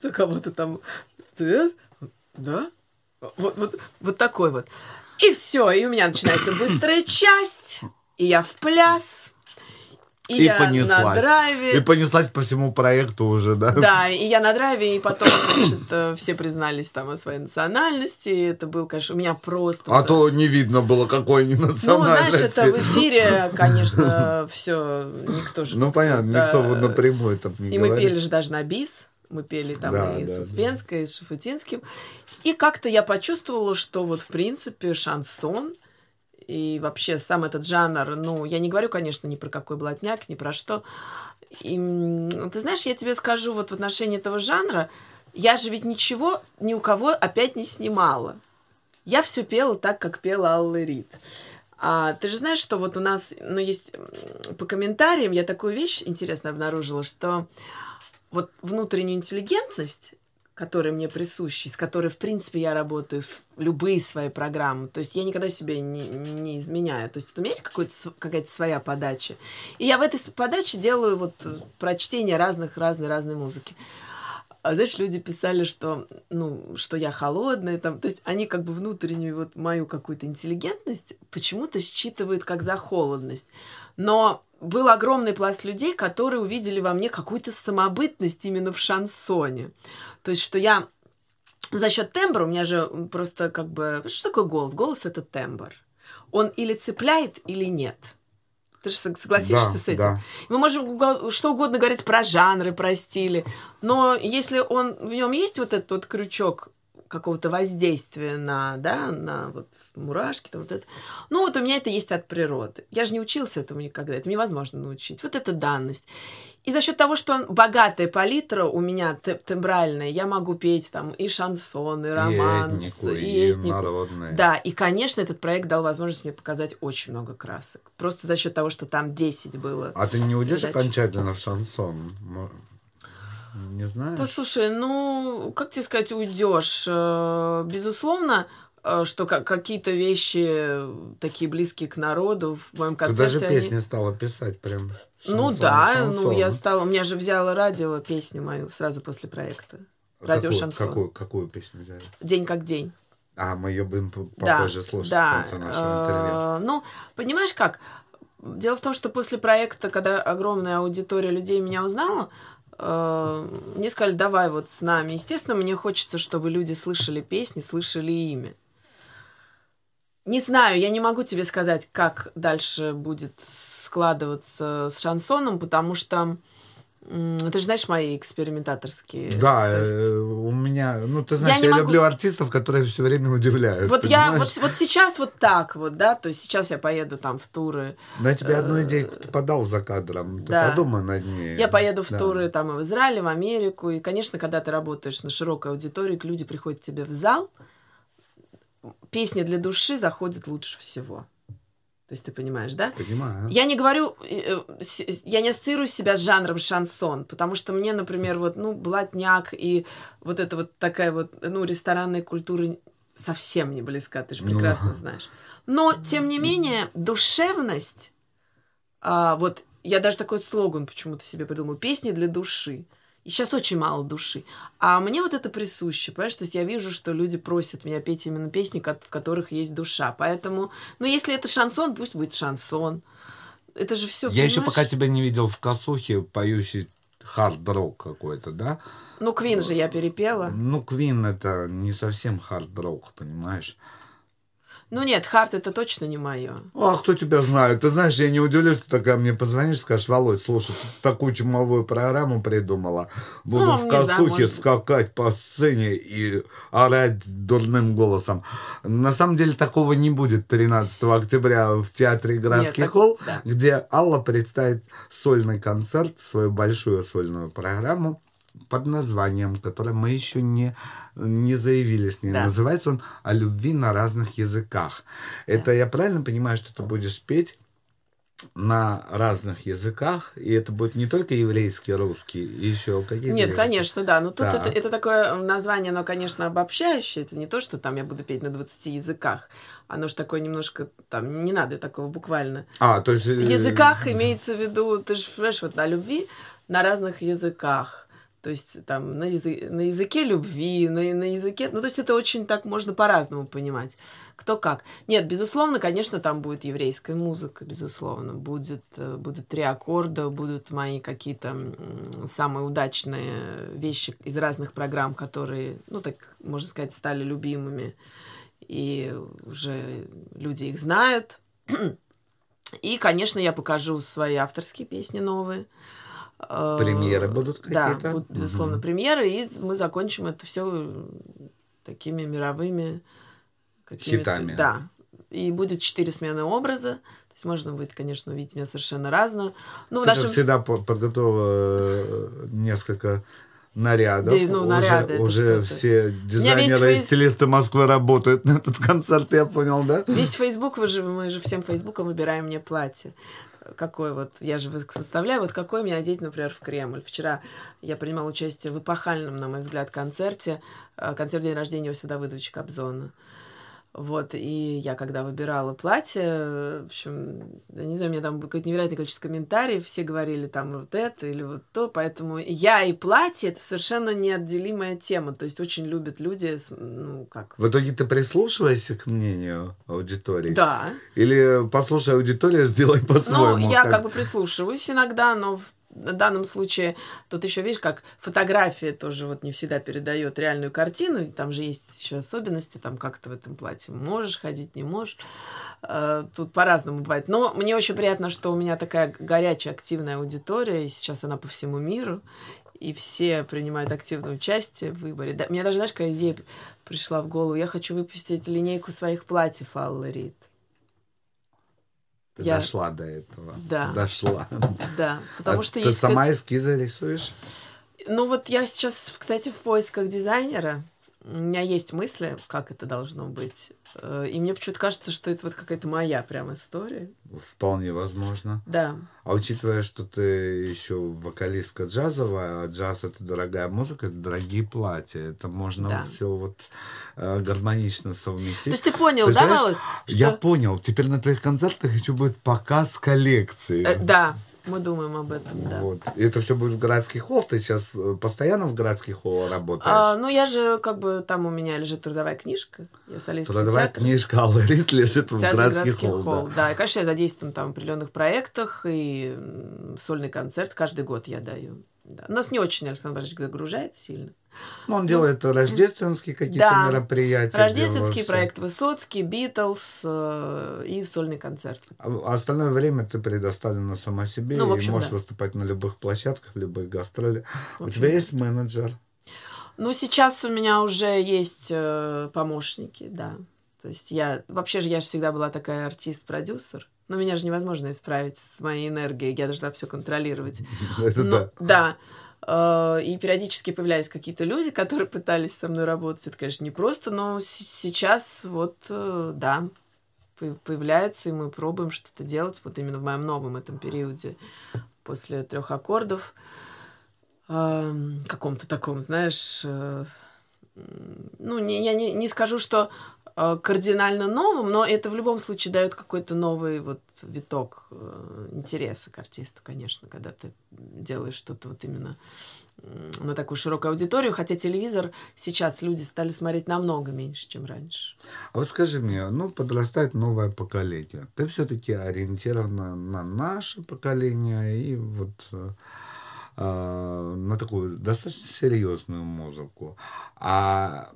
Speaker 6: это кого-то там... Ты? Да? Вот, вот, вот такой вот. И все, и у меня начинается быстрая часть, и я в пляс, и,
Speaker 1: И
Speaker 6: я на
Speaker 1: понеслась.
Speaker 6: драйве.
Speaker 1: И понеслась по всему проекту уже, да?
Speaker 6: Да, и я на драйве, и потом, значит, э, все признались там о своей национальности. и Это был, конечно, у меня просто...
Speaker 1: А то не видно было, какой они
Speaker 6: Ну, знаешь,
Speaker 1: национальности.
Speaker 6: это в эфире, конечно, все, никто же...
Speaker 1: Ну, понятно, никто
Speaker 6: Да.
Speaker 1: вот напрямую там не
Speaker 6: И мы пели же даже на бис. Мы пели там
Speaker 1: Да,
Speaker 6: и
Speaker 1: да,
Speaker 6: с
Speaker 1: да.
Speaker 6: Успенской, и с Шафутинским. И как-то я почувствовала, что вот, в принципе, шансон и вообще сам этот жанр, ну, я не говорю, конечно, ни про какой блатняк, ни про что. И, м, ты знаешь, я тебе скажу, вот в отношении этого жанра, я же ведь ничего ни у кого опять не снимала. я все пела так, как пела Алла Рид. А ты же знаешь, что вот у нас, ну, есть по комментариям, я такую вещь интересно обнаружила, что вот внутреннюю интеллигентность, которая мне присуща, с которой, в принципе, я работаю в любые свои программы, то есть я никогда себе не, не изменяю. То есть у меня есть какая-то своя подача. И я в этой подаче делаю вот э, прочтение разных, разной, разной музыки. А знаешь, люди писали, что, ну, что я холодная, там, то есть они как бы внутреннюю вот мою какую-то интеллигентность почему-то считывают как за холодность. Но был огромный пласт людей, которые увидели во мне какую-то самобытность именно в шансоне. То есть, что я за счет тембра, у меня же просто как бы... Что такое голос? Голос — это тембр. Он или цепляет, или нет. Ты же сог- согласишься
Speaker 1: Да,
Speaker 6: с этим?
Speaker 1: да.
Speaker 6: Мы можем что угодно говорить про жанры, про стили, но если он в нем есть вот этот вот крючок какого-то воздействия на, да, на вот мурашки, там вот это. Ну, вот у меня это есть от природы. Я же не учился этому никогда, это невозможно научить. Вот это данность. И за счет того, что он богатая палитра у меня те- тембральная, я могу петь там и шансон, и романс,
Speaker 1: и этнику,
Speaker 6: и
Speaker 1: и, народные.
Speaker 6: Да, и, конечно, этот проект дал возможность мне показать очень много красок. Просто за счет того, что там 10 было.
Speaker 1: А ты не уйдешь
Speaker 6: Передач.
Speaker 1: окончательно в шансон? Не знаешь?
Speaker 6: Послушай, ну, как тебе сказать, уйдешь? Э, Безусловно, э, что ка- какие-то вещи такие близкие к народу в моем
Speaker 1: Ты
Speaker 6: концерте...
Speaker 1: даже
Speaker 6: они-
Speaker 1: песни стала писать прям.
Speaker 6: Ну
Speaker 1: шансон,
Speaker 6: да, ну
Speaker 1: шансон.
Speaker 6: я стала... У меня же взяла радио песню мою сразу после проекта. радио
Speaker 1: какую,
Speaker 6: шансон.
Speaker 1: Какую, какую песню взяли?
Speaker 6: День как день.
Speaker 1: А, мы ее будем п-
Speaker 6: Да,
Speaker 1: попозже слушать
Speaker 6: да.
Speaker 1: в конце нашего интервью.
Speaker 6: Э, Ну, понимаешь как? Дело в том, что после проекта, когда огромная аудитория людей меня узнала, э, мне сказали, давай вот с нами. Естественно, мне хочется, чтобы люди слышали песни, слышали имя. Не знаю, я не могу тебе сказать, как дальше будет складываться с шансоном, потому что ты же знаешь мои экспериментаторские.
Speaker 1: Да,
Speaker 6: то есть-
Speaker 1: э, у меня, ну ты знаешь,
Speaker 6: не
Speaker 1: я,
Speaker 6: могу-
Speaker 1: люблю артистов, которые все время удивляют.
Speaker 6: Вот я, вот, вот сейчас вот так вот, да, то есть сейчас я поеду там в туры,
Speaker 1: На тебе одну идейку ты подал за кадром, ты
Speaker 6: да.
Speaker 1: подумай над ней.
Speaker 6: Я поеду в
Speaker 1: Да.
Speaker 6: туры там и в Израиль, и в Америку. И, конечно, когда ты работаешь на широкой аудитории, люди приходят к тебе в зал, песни для души заходят лучше всего. То есть ты понимаешь, да?
Speaker 1: Понимаю.
Speaker 6: Я не говорю, э, э, с- я не ассоциирую себя с жанром шансон, потому что мне, например, вот, ну, блатняк и вот эта вот такая вот, ну, ресторанная культура совсем не близка, ты же
Speaker 1: Ну,
Speaker 6: прекрасно знаешь. Но, тем не менее, душевность, а, вот я даже такой слоган почему-то себе придумала, песни для души. И сейчас очень мало души. А мне вот это присуще, понимаешь? То есть я вижу, что люди просят меня петь именно песни, в которых есть душа. Поэтому, ну, если это шансон, пусть будет шансон. Это же все.
Speaker 1: Я еще пока тебя не видел в косухе, поющий хард-рок какой-то, да?
Speaker 6: Ну, Queen же я перепела.
Speaker 1: Ну, Queen это не совсем хард-рок, понимаешь?
Speaker 6: Ну нет, хард это точно не мое.
Speaker 1: А кто тебя знает? Ты знаешь, я не удивлюсь, ты такая мне позвонишь, скажешь, Володь, слушай, ты такую чумовую программу придумала. Буду
Speaker 6: Ну,
Speaker 1: в косухе
Speaker 6: быть.
Speaker 1: скакать по сцене и орать дурным голосом. На самом деле такого не будет 13 октября в театре «Градский
Speaker 6: Нет, так-
Speaker 1: холл»,
Speaker 6: да.
Speaker 1: где Алла представит сольный концерт, свою большую сольную программу под названием, которое мы еще не, не заявили с ней.
Speaker 6: Да.
Speaker 1: Называется он «О любви на разных языках». Это я правильно понимаю, что ты будешь петь на разных языках, и это будет не только еврейский, русский, и еще какие-то
Speaker 6: Нет,
Speaker 1: языки?
Speaker 6: конечно, да. Но тут
Speaker 1: Так.
Speaker 6: это, это такое название, оно, конечно, обобщающее. Это не то, что там я буду петь на 20 языках. Оно же такое немножко, там, не надо такого буквально.
Speaker 1: А, то есть...
Speaker 6: В языках имеется в виду, ты же понимаешь, вот на любви на разных языках. То есть там на, язы- на языке любви, на, на языке... Ну, то есть это очень так можно по-разному понимать. Кто как. Нет, безусловно, конечно, там будет еврейская музыка, безусловно. Будет, э, будут три аккорда, будут мои какие-то самые удачные вещи из разных программ, которые, ну, так можно сказать, стали любимыми. И уже люди их знают. И, конечно, я покажу свои авторские песни новые. Э,
Speaker 1: Премьеры будут
Speaker 6: Да,
Speaker 1: какие-то?
Speaker 6: будут, безусловно,
Speaker 1: Мгм.
Speaker 6: премьеры, и мы закончим это все такими мировыми
Speaker 1: Хитами.
Speaker 6: Да. И будет четыре смены образа. То есть можно будет, конечно, увидеть меня совершенно разную. Ну,
Speaker 1: Ты,
Speaker 6: нашем...
Speaker 1: всегда, по- подготовила э, несколько нарядов.
Speaker 6: Да, ну, наряды
Speaker 1: уже уже все дизайнеры и стилисты Москвы работают на этот концерт, я понял, да?
Speaker 6: Весь Фейсбук, вы же, мы же всем Фейсбуком выбираем мне платье. Какой вот, я же составляю, вот какой мне одеть, например, в Кремль. Вчера я принимала участие в эпохальном, на мой взгляд, концерте. э, Концерт день рождения Иосифа Давыдовича Кобзона. Вот, и я когда выбирала платье, в общем, я не знаю, у меня там какое-то невероятное количество комментариев, все говорили там вот это или вот то, поэтому я и платье — это совершенно неотделимая тема, то есть очень любят люди, ну, как...
Speaker 1: В итоге ты прислушиваешься к мнению аудитории?
Speaker 6: Да,
Speaker 1: Или послушай аудиторию, сделай по-своему?
Speaker 6: Ну, я как бы прислушиваюсь иногда, но в данном случае тут еще, видишь, как фотография тоже вот не всегда передает реальную картину, там же есть еще особенности, там как ты в этом платье можешь ходить, не можешь. Э, Тут по-разному бывает. Но мне очень приятно, что у меня такая горячая, активная аудитория, и сейчас она по всему миру, и все принимают активное участие в выборе. Да, мне даже, знаешь, какая идея пришла в голову? Я хочу выпустить линейку своих платьев Аллы Рид.
Speaker 1: Ты
Speaker 6: я-
Speaker 1: дошла до этого.
Speaker 6: Да.
Speaker 1: Дошла.
Speaker 6: Да, потому
Speaker 1: А
Speaker 6: что
Speaker 1: ты
Speaker 6: есть...
Speaker 1: сама эскизы рисуешь?
Speaker 6: Ну вот я сейчас, кстати, в поисках дизайнера. У меня есть мысли, как это должно быть. Э, И мне почему-то кажется, что это вот какая-то моя прям история.
Speaker 1: Вполне возможно.
Speaker 6: Да.
Speaker 1: А учитывая, что ты еще вокалистка джазовая, а джаз это дорогая музыка, это дорогие платья, это можно
Speaker 6: Да.
Speaker 1: все вот э, гармонично совместить.
Speaker 6: То есть ты понял, да, Володь?
Speaker 1: Я
Speaker 6: что-
Speaker 1: понял. Теперь на твоих концертах еще будет показ коллекции.
Speaker 6: Э, Да, мы думаем об этом, да.
Speaker 1: Вот. И это все будет в городский холл. Ты сейчас э, постоянно в городский холл работаешь?
Speaker 6: А, ну, я же, как бы, там у меня лежит трудовая книжка. Я солистка
Speaker 1: Трудовая
Speaker 6: театра.
Speaker 1: книжка Аллы Рид лежит в
Speaker 6: Театр
Speaker 1: городский, холл. да.
Speaker 6: да. И, конечно, я задействован там в определенных проектах, и сольный концерт каждый год я даю. Да. Нас не очень Александр Борисович загружает сильно.
Speaker 1: Ну, он делает рождественские какие-то
Speaker 6: Да.
Speaker 1: мероприятия.
Speaker 6: Рождественский
Speaker 1: делает,
Speaker 6: проект Высоцкий, Битлз э, и сольный концерт.
Speaker 1: А а остальное время ты предоставлена сама себе
Speaker 6: Ну, в
Speaker 1: и
Speaker 6: общем,
Speaker 1: можешь
Speaker 6: да.
Speaker 1: выступать на любых площадках, любых гастролях. У
Speaker 6: общем,
Speaker 1: тебя
Speaker 6: да.
Speaker 1: есть менеджер?
Speaker 6: Ну, сейчас у меня уже есть э, помощники, да. То есть я... Вообще же я же всегда была такая артист-продюсер. Но меня же невозможно исправить с моей энергией. Я должна все контролировать.
Speaker 1: Это
Speaker 6: Но-
Speaker 1: да.
Speaker 6: да. Э, И периодически появлялись какие-то люди, которые пытались со мной работать. Это, конечно, не просто, но сейчас вот, э, да, по- появляются, и мы пробуем что-то делать вот именно в моем новом этом периоде после трех аккордов. Эм, каком-то таком, знаешь, э, ну, не, я не, не скажу, что кардинально новым, но это в любом случае дает какой-то новый вот виток э, интереса к артисту, конечно, когда ты делаешь что-то вот именно на такую широкую аудиторию, хотя телевизор сейчас люди стали смотреть намного меньше, чем раньше.
Speaker 1: А вот скажи мне, ну, подрастает новое поколение. Ты все-таки ориентирована на наше поколение и вот э, э, на такую достаточно серьезную музыку. А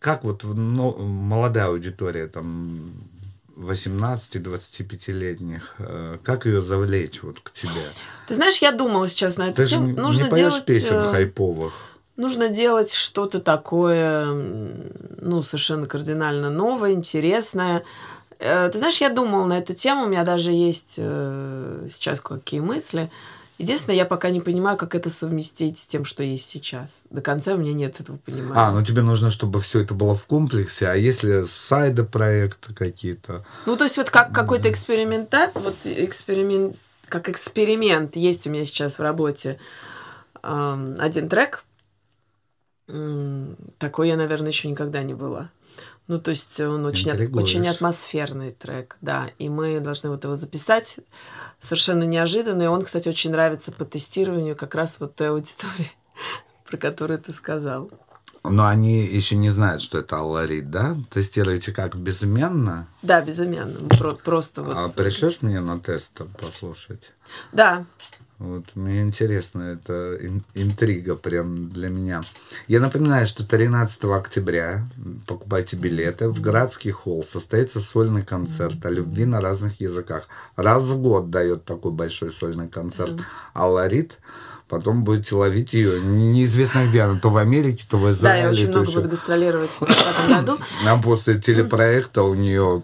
Speaker 1: как вот но- молодая аудитория, там, 18-25-летних, э, как ее завлечь вот к тебе?
Speaker 6: Ты знаешь, я думала сейчас на эту тему.
Speaker 1: не
Speaker 6: Нужно
Speaker 1: поешь
Speaker 6: делать,
Speaker 1: песен
Speaker 6: э,
Speaker 1: хайповых.
Speaker 6: Нужно делать что-то такое, ну, совершенно кардинально новое, интересное. Э, Ты знаешь, я думала на эту тему, у меня даже есть сейчас какие мысли. Единственное, я пока не понимаю, как это совместить с тем, что есть сейчас. До конца у меня нет этого понимания.
Speaker 1: А, ну тебе нужно, чтобы все это было в комплексе, а если сайда проекты какие-то?
Speaker 6: Ну, то есть вот как какой-то экспериментат, вот эксперимент, как эксперимент есть у меня сейчас в работе эм, один трек. Такой я, наверное, еще никогда не была. Ну, то есть он очень, от- очень атмосферный трек, да. И мы должны вот его записать. Совершенно неожиданно. И он, кстати, очень нравится по тестированию как раз вот той аудитории, про которую ты сказал.
Speaker 1: Но они еще не знают, что это Алла Рид, да? Тестируете как безымянно?
Speaker 6: Да, безымянно. Про- просто вот.
Speaker 1: А пришлешь мне на тест послушать?
Speaker 6: Да,
Speaker 1: Вот мне интересно, это ин- интрига прям для меня. Я напоминаю, что 13 октября покупайте билеты. В городский холл состоится сольный концерт о любви на разных языках. Раз в год дает такой большой сольный концерт Алла Рид. Потом будете ловить ее. Неизвестно где она. То в Америке, то в
Speaker 6: да,
Speaker 1: Израиле.
Speaker 6: я очень много
Speaker 1: еще.
Speaker 6: буду гастролировать в 2020 году.
Speaker 1: А после телепроекта у нее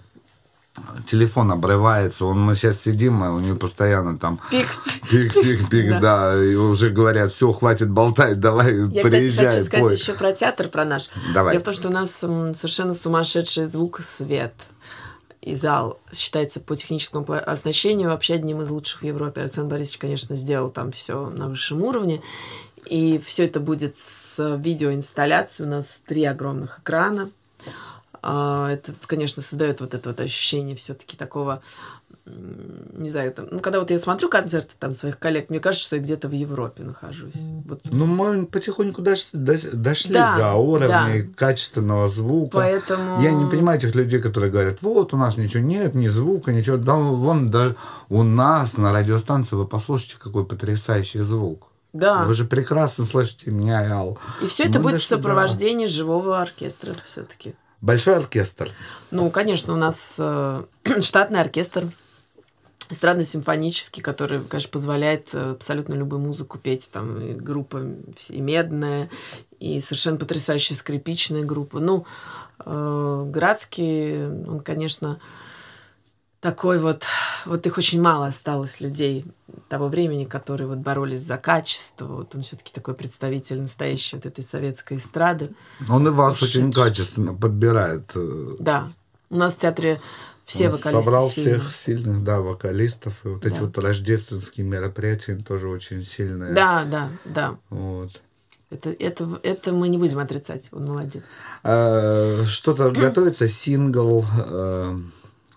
Speaker 1: телефон обрывается. Он, мы сейчас сидим, и у него постоянно там
Speaker 6: Пик.
Speaker 1: пик, пик, пик,
Speaker 6: Да.
Speaker 1: И уже говорят, все, хватит болтать, давай,
Speaker 6: Я,
Speaker 1: приезжай.
Speaker 6: хочу сказать
Speaker 1: пой».
Speaker 6: еще про театр, про наш.
Speaker 1: Давай.
Speaker 6: Дело в том, что у нас совершенно сумасшедший звук, свет и зал считается по техническому оснащению вообще одним из лучших в Европе. Александр Борисович, конечно, сделал там все на высшем уровне. И все это будет с видеоинсталляцией. У нас три огромных экрана. А, Это, конечно, создает вот это вот ощущение все-таки такого, не знаю, там, ну, когда вот я смотрю концерты там своих коллег, мне кажется, что я где-то в Европе нахожусь. Вот
Speaker 1: Ну, мы потихоньку дош- дош- дошли
Speaker 6: Да,
Speaker 1: до уровня
Speaker 6: да.
Speaker 1: качественного звука.
Speaker 6: Поэтому...
Speaker 1: Я не понимаю этих людей, которые говорят, вот у нас ничего нет, ни звука, ничего. Да, вон да, у нас на радиостанции вы послушайте, какой потрясающий звук.
Speaker 6: Да.
Speaker 1: Вы же прекрасно слышите меня Ал.
Speaker 6: И все это
Speaker 1: Мы
Speaker 6: будет в сопровождении живого оркестра все-таки.
Speaker 1: Большой оркестр.
Speaker 6: Ну, конечно, у нас э, штатный оркестр эстрадно-симфонический, который, конечно, позволяет э, абсолютно любую музыку петь. Там и группа и медная, и совершенно потрясающая скрипичная группа. Ну, э, Градский, он, конечно, такой вот... Вот их очень мало осталось людей того времени, которые вот боролись за качество. Вот он все таки такой представитель настоящей вот этой советской эстрады.
Speaker 1: Он и вас очень
Speaker 6: Ушедший.
Speaker 1: качественно подбирает. э,
Speaker 6: Да. У нас в театре все
Speaker 1: Он
Speaker 6: вокалисты
Speaker 1: собрал
Speaker 6: сильные.
Speaker 1: всех сильных, да, вокалистов. И вот эти
Speaker 6: Да.
Speaker 1: вот рождественские мероприятия тоже очень сильные.
Speaker 6: Да, да, да.
Speaker 1: Вот.
Speaker 6: Это, это, это мы не будем отрицать. Он молодец.
Speaker 1: А, Что-то готовится, сингл, э,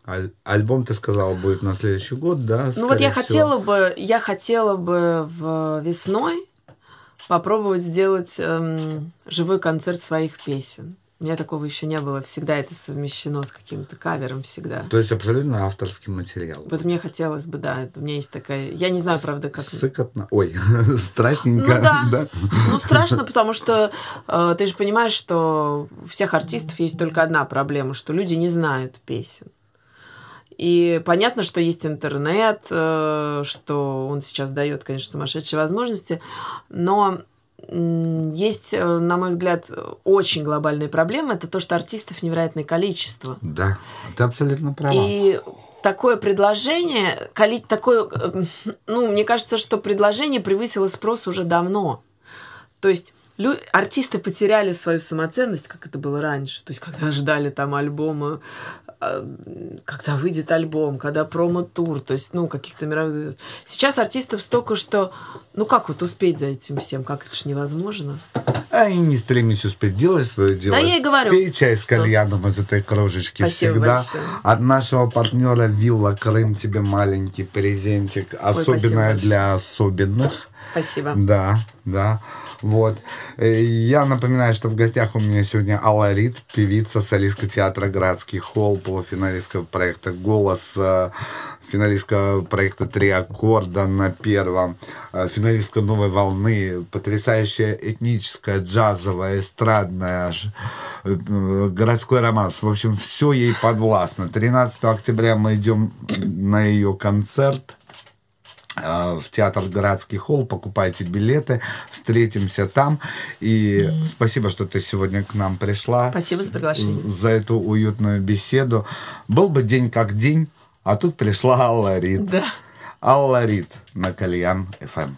Speaker 1: аль- альбом, ты сказала, будет на следующий год, да?
Speaker 6: ну вот я
Speaker 1: всего?
Speaker 6: хотела бы, я хотела бы в весной попробовать сделать эм, живой концерт своих песен. У меня такого еще не было. Всегда это совмещено с каким-то кавером всегда.
Speaker 1: То есть абсолютно авторский материал.
Speaker 6: Вот мне хотелось бы, да, это, у меня есть такая... Я не знаю, правда, как...
Speaker 1: Сыкотно. Ой, страшненько.
Speaker 6: Ну да. Ну, страшно, потому что э, ты же понимаешь, что у всех артистов есть только одна проблема, что люди не знают песен. И понятно, что есть интернет, э, что он сейчас дает, конечно, сумасшедшие возможности, но есть, э, на мой взгляд, очень глобальная проблема. Это то, что артистов невероятное количество.
Speaker 1: Да, ты абсолютно права.
Speaker 6: И такое предложение, такое, э, ну, мне кажется, что предложение превысило спрос уже давно. То есть лю- артисты потеряли свою самоценность, как это было раньше. То есть когда ждали там альбома, когда выйдет альбом, когда промо-тур, то есть, ну, каких-то мировых звезд. Сейчас артистов столько, что, ну, как вот успеть за этим всем, как это ж невозможно.
Speaker 1: А и не стремись успеть делать свое дело.
Speaker 6: Да я и говорю,
Speaker 1: Пей чай с кальяном из этой кружечки
Speaker 6: Спасибо
Speaker 1: всегда.
Speaker 6: большое.
Speaker 1: От нашего партнера Вилла Крым тебе маленький презентик. Особенное для особенных.
Speaker 6: Спасибо.
Speaker 1: Да, да. Вот. Э, Я напоминаю, что в гостях у меня сегодня Алла Рид, певица, солистка театра «Градский холл», полуфиналистка проекта «Голос», э, финалистка проекта «Три аккорда» на первом, э, финалистка «Новой волны», потрясающая этническая, джазовая, эстрадная, городской романс. В общем, все ей подвластно. 13 октября мы идем на ее концерт в театр Городский холл, покупайте билеты, встретимся там. И спасибо, что ты сегодня к нам пришла.
Speaker 6: Спасибо за приглашение.
Speaker 1: За эту уютную беседу. Был бы день как день, а тут пришла Алла Рид.
Speaker 6: Да.
Speaker 1: Алла Рид на Кальян ФМ.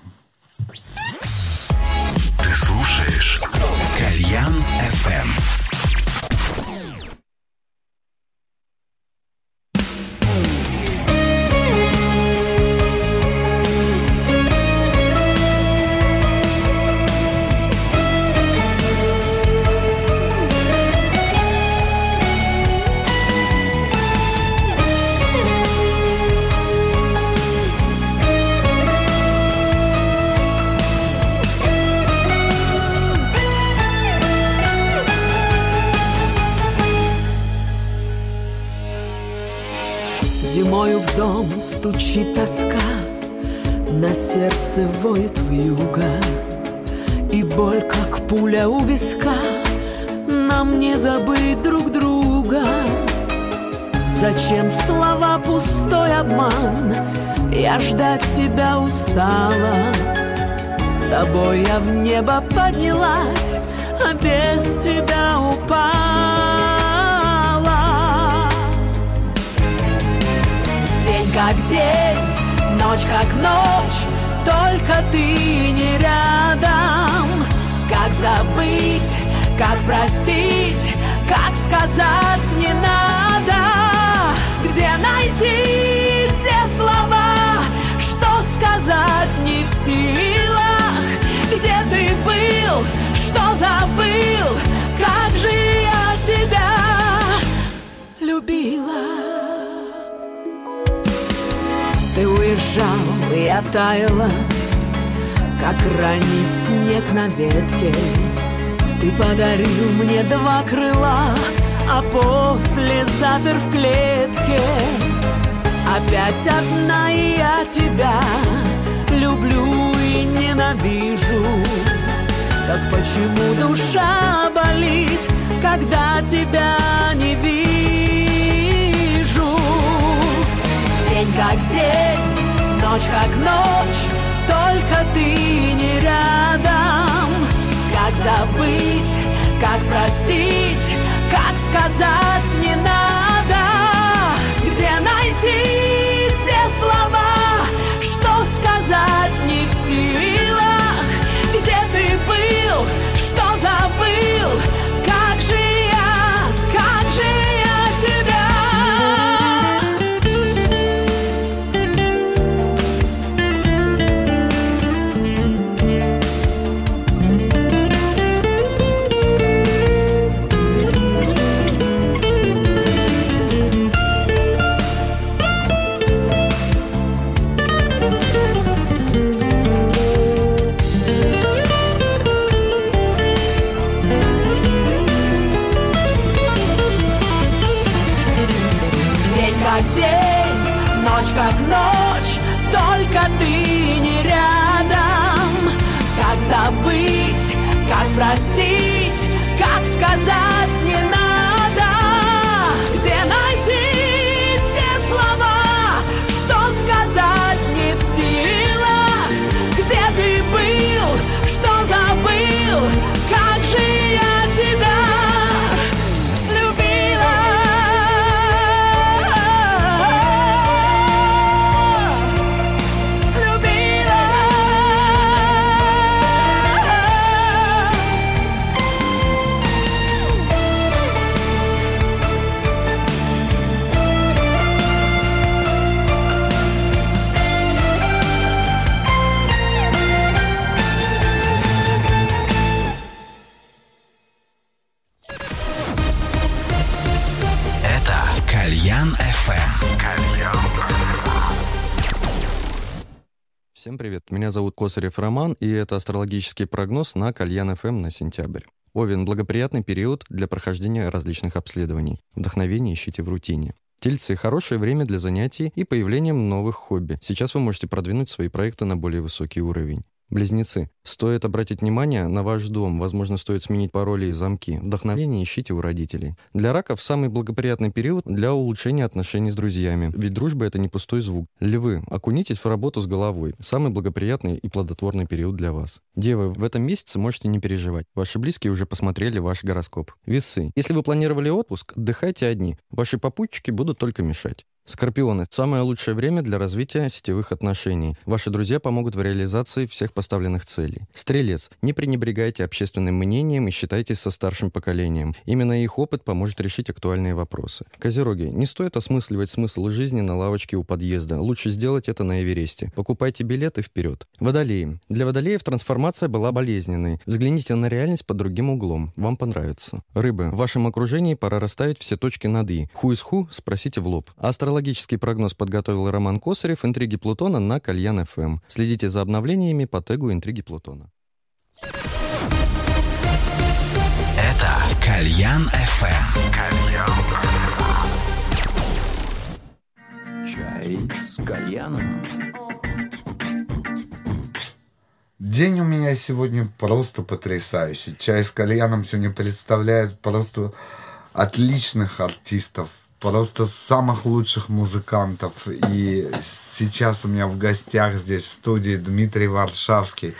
Speaker 9: В дом стучит тоска, на сердце воет вьюга, И боль, как пуля у виска, нам не забыть друг друга. Зачем слова пустой обман? Я ждать тебя устала. С тобой я в небо поднялась, а без тебя упала.
Speaker 6: Как день, ночь как ночь, только ты не рядом. Как забыть, как простить, как сказать не надо. Где найти те слова, что сказать не в силах? Где ты был, что забыл, как же я тебя любила? И я таяла, как ранний снег на ветке. Ты подарил мне два крыла, а после запер в клетке. Опять одна и я тебя люблю и ненавижу. Так почему душа болит, когда тебя не вижу? День как день, ночь как ночь, только ты не рядом. Как забыть, как простить, как сказать не надо.
Speaker 10: Косарев Роман, и это астрологический прогноз на Кальян ФМ на сентябрь. Овен – благоприятный период для прохождения различных обследований. Вдохновение ищите в рутине. Тельцы – хорошее время для занятий и появлением новых хобби. Сейчас вы можете продвинуть свои проекты на более высокий уровень. Близнецы. Стоит обратить внимание на ваш дом. Возможно, стоит сменить пароли и замки. Вдохновение ищите у родителей. Для раков самый благоприятный период для улучшения отношений с друзьями. Ведь дружба — это не пустой звук. Львы. Окунитесь в работу с головой. Самый благоприятный и плодотворный период для вас. Девы. В этом месяце можете не переживать. Ваши близкие уже посмотрели ваш гороскоп. Весы. Если вы планировали отпуск, отдыхайте одни. Ваши попутчики будут только мешать. Скорпионы. Самое лучшее время для развития сетевых отношений. Ваши друзья помогут в реализации всех поставленных целей. Стрелец. Не пренебрегайте общественным мнением и считайтесь со старшим поколением. Именно их опыт поможет решить актуальные вопросы. Козероги. Не стоит осмысливать смысл жизни на лавочке у подъезда. Лучше сделать это на Эвересте. Покупайте билеты вперед. Водолеи. Для водолеев трансформация была болезненной. Взгляните на реальность под другим углом. Вам понравится. Рыбы. В вашем окружении пора расставить все точки над «и». Ху из ху спросите в лоб. Астрологический прогноз подготовил Роман Косарев, «Интриги Плутона» на Кальян ФМ. Следите за обновлениями по тегу «Интриги Плутона».
Speaker 3: Это Кальян FM.
Speaker 5: Чай с кальяном.
Speaker 1: День у меня сегодня просто потрясающий. Чай с кальяном сегодня представляет просто отличных артистов, просто самых лучших музыкантов. И сейчас у меня в гостях здесь в студии Дмитрий Варшавский,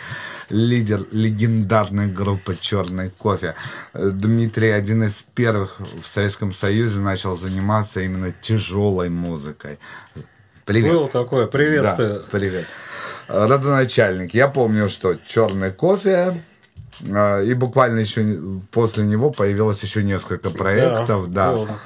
Speaker 1: лидер легендарной группы «Черный кофе». Дмитрий один из первых в Советском Союзе начал заниматься именно тяжелой музыкой. Привет.
Speaker 11: Было такое. Приветствую.
Speaker 1: Да, привет. Родоначальник. Я помню, что черный кофе, э, и буквально еще после него появилось еще несколько проектов, да.
Speaker 11: было.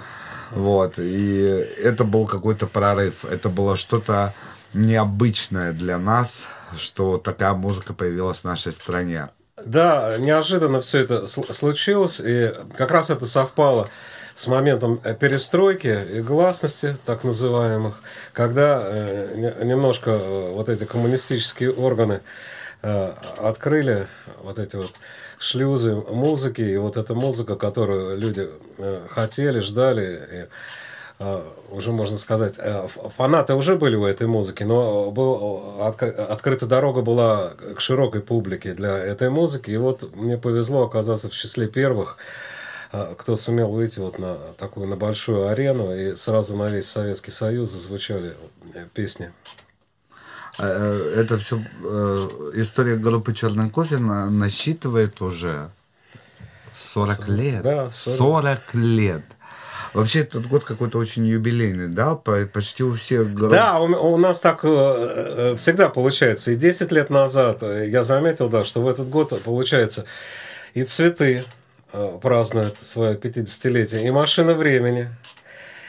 Speaker 1: Вот, и это был какой-то прорыв, это было что-то необычное для нас, что такая музыка появилась в нашей стране.
Speaker 11: Да, неожиданно все это сл- случилось, и как раз это совпало с моментом э, перестройки и гласности, так называемых, когда э, не- немножко э, вот эти коммунистические органы открыли вот эти вот шлюзы музыки, и вот эта музыка, которую люди э, хотели, ждали, и, э, уже можно сказать, э, фанаты уже были у этой музыки, но был, отк- открыта дорога была к широкой публике для этой музыки, и вот мне повезло оказаться в числе первых, кто сумел выйти вот на такую на большую арену, и сразу на весь Советский Союз зазвучали песни.
Speaker 1: Э, Это все история группы Черный кофе на- насчитывает уже 40 лет.
Speaker 11: да, 40.
Speaker 1: 40 лет. Вообще этот год какой-то очень юбилейный, да? По- Почти у всех.
Speaker 11: Да, у, у нас так э, э, всегда получается. И 10 лет назад э, я заметил, да, что в этот год получается и цветы э, празднуют свое 50-летие, и машина времени,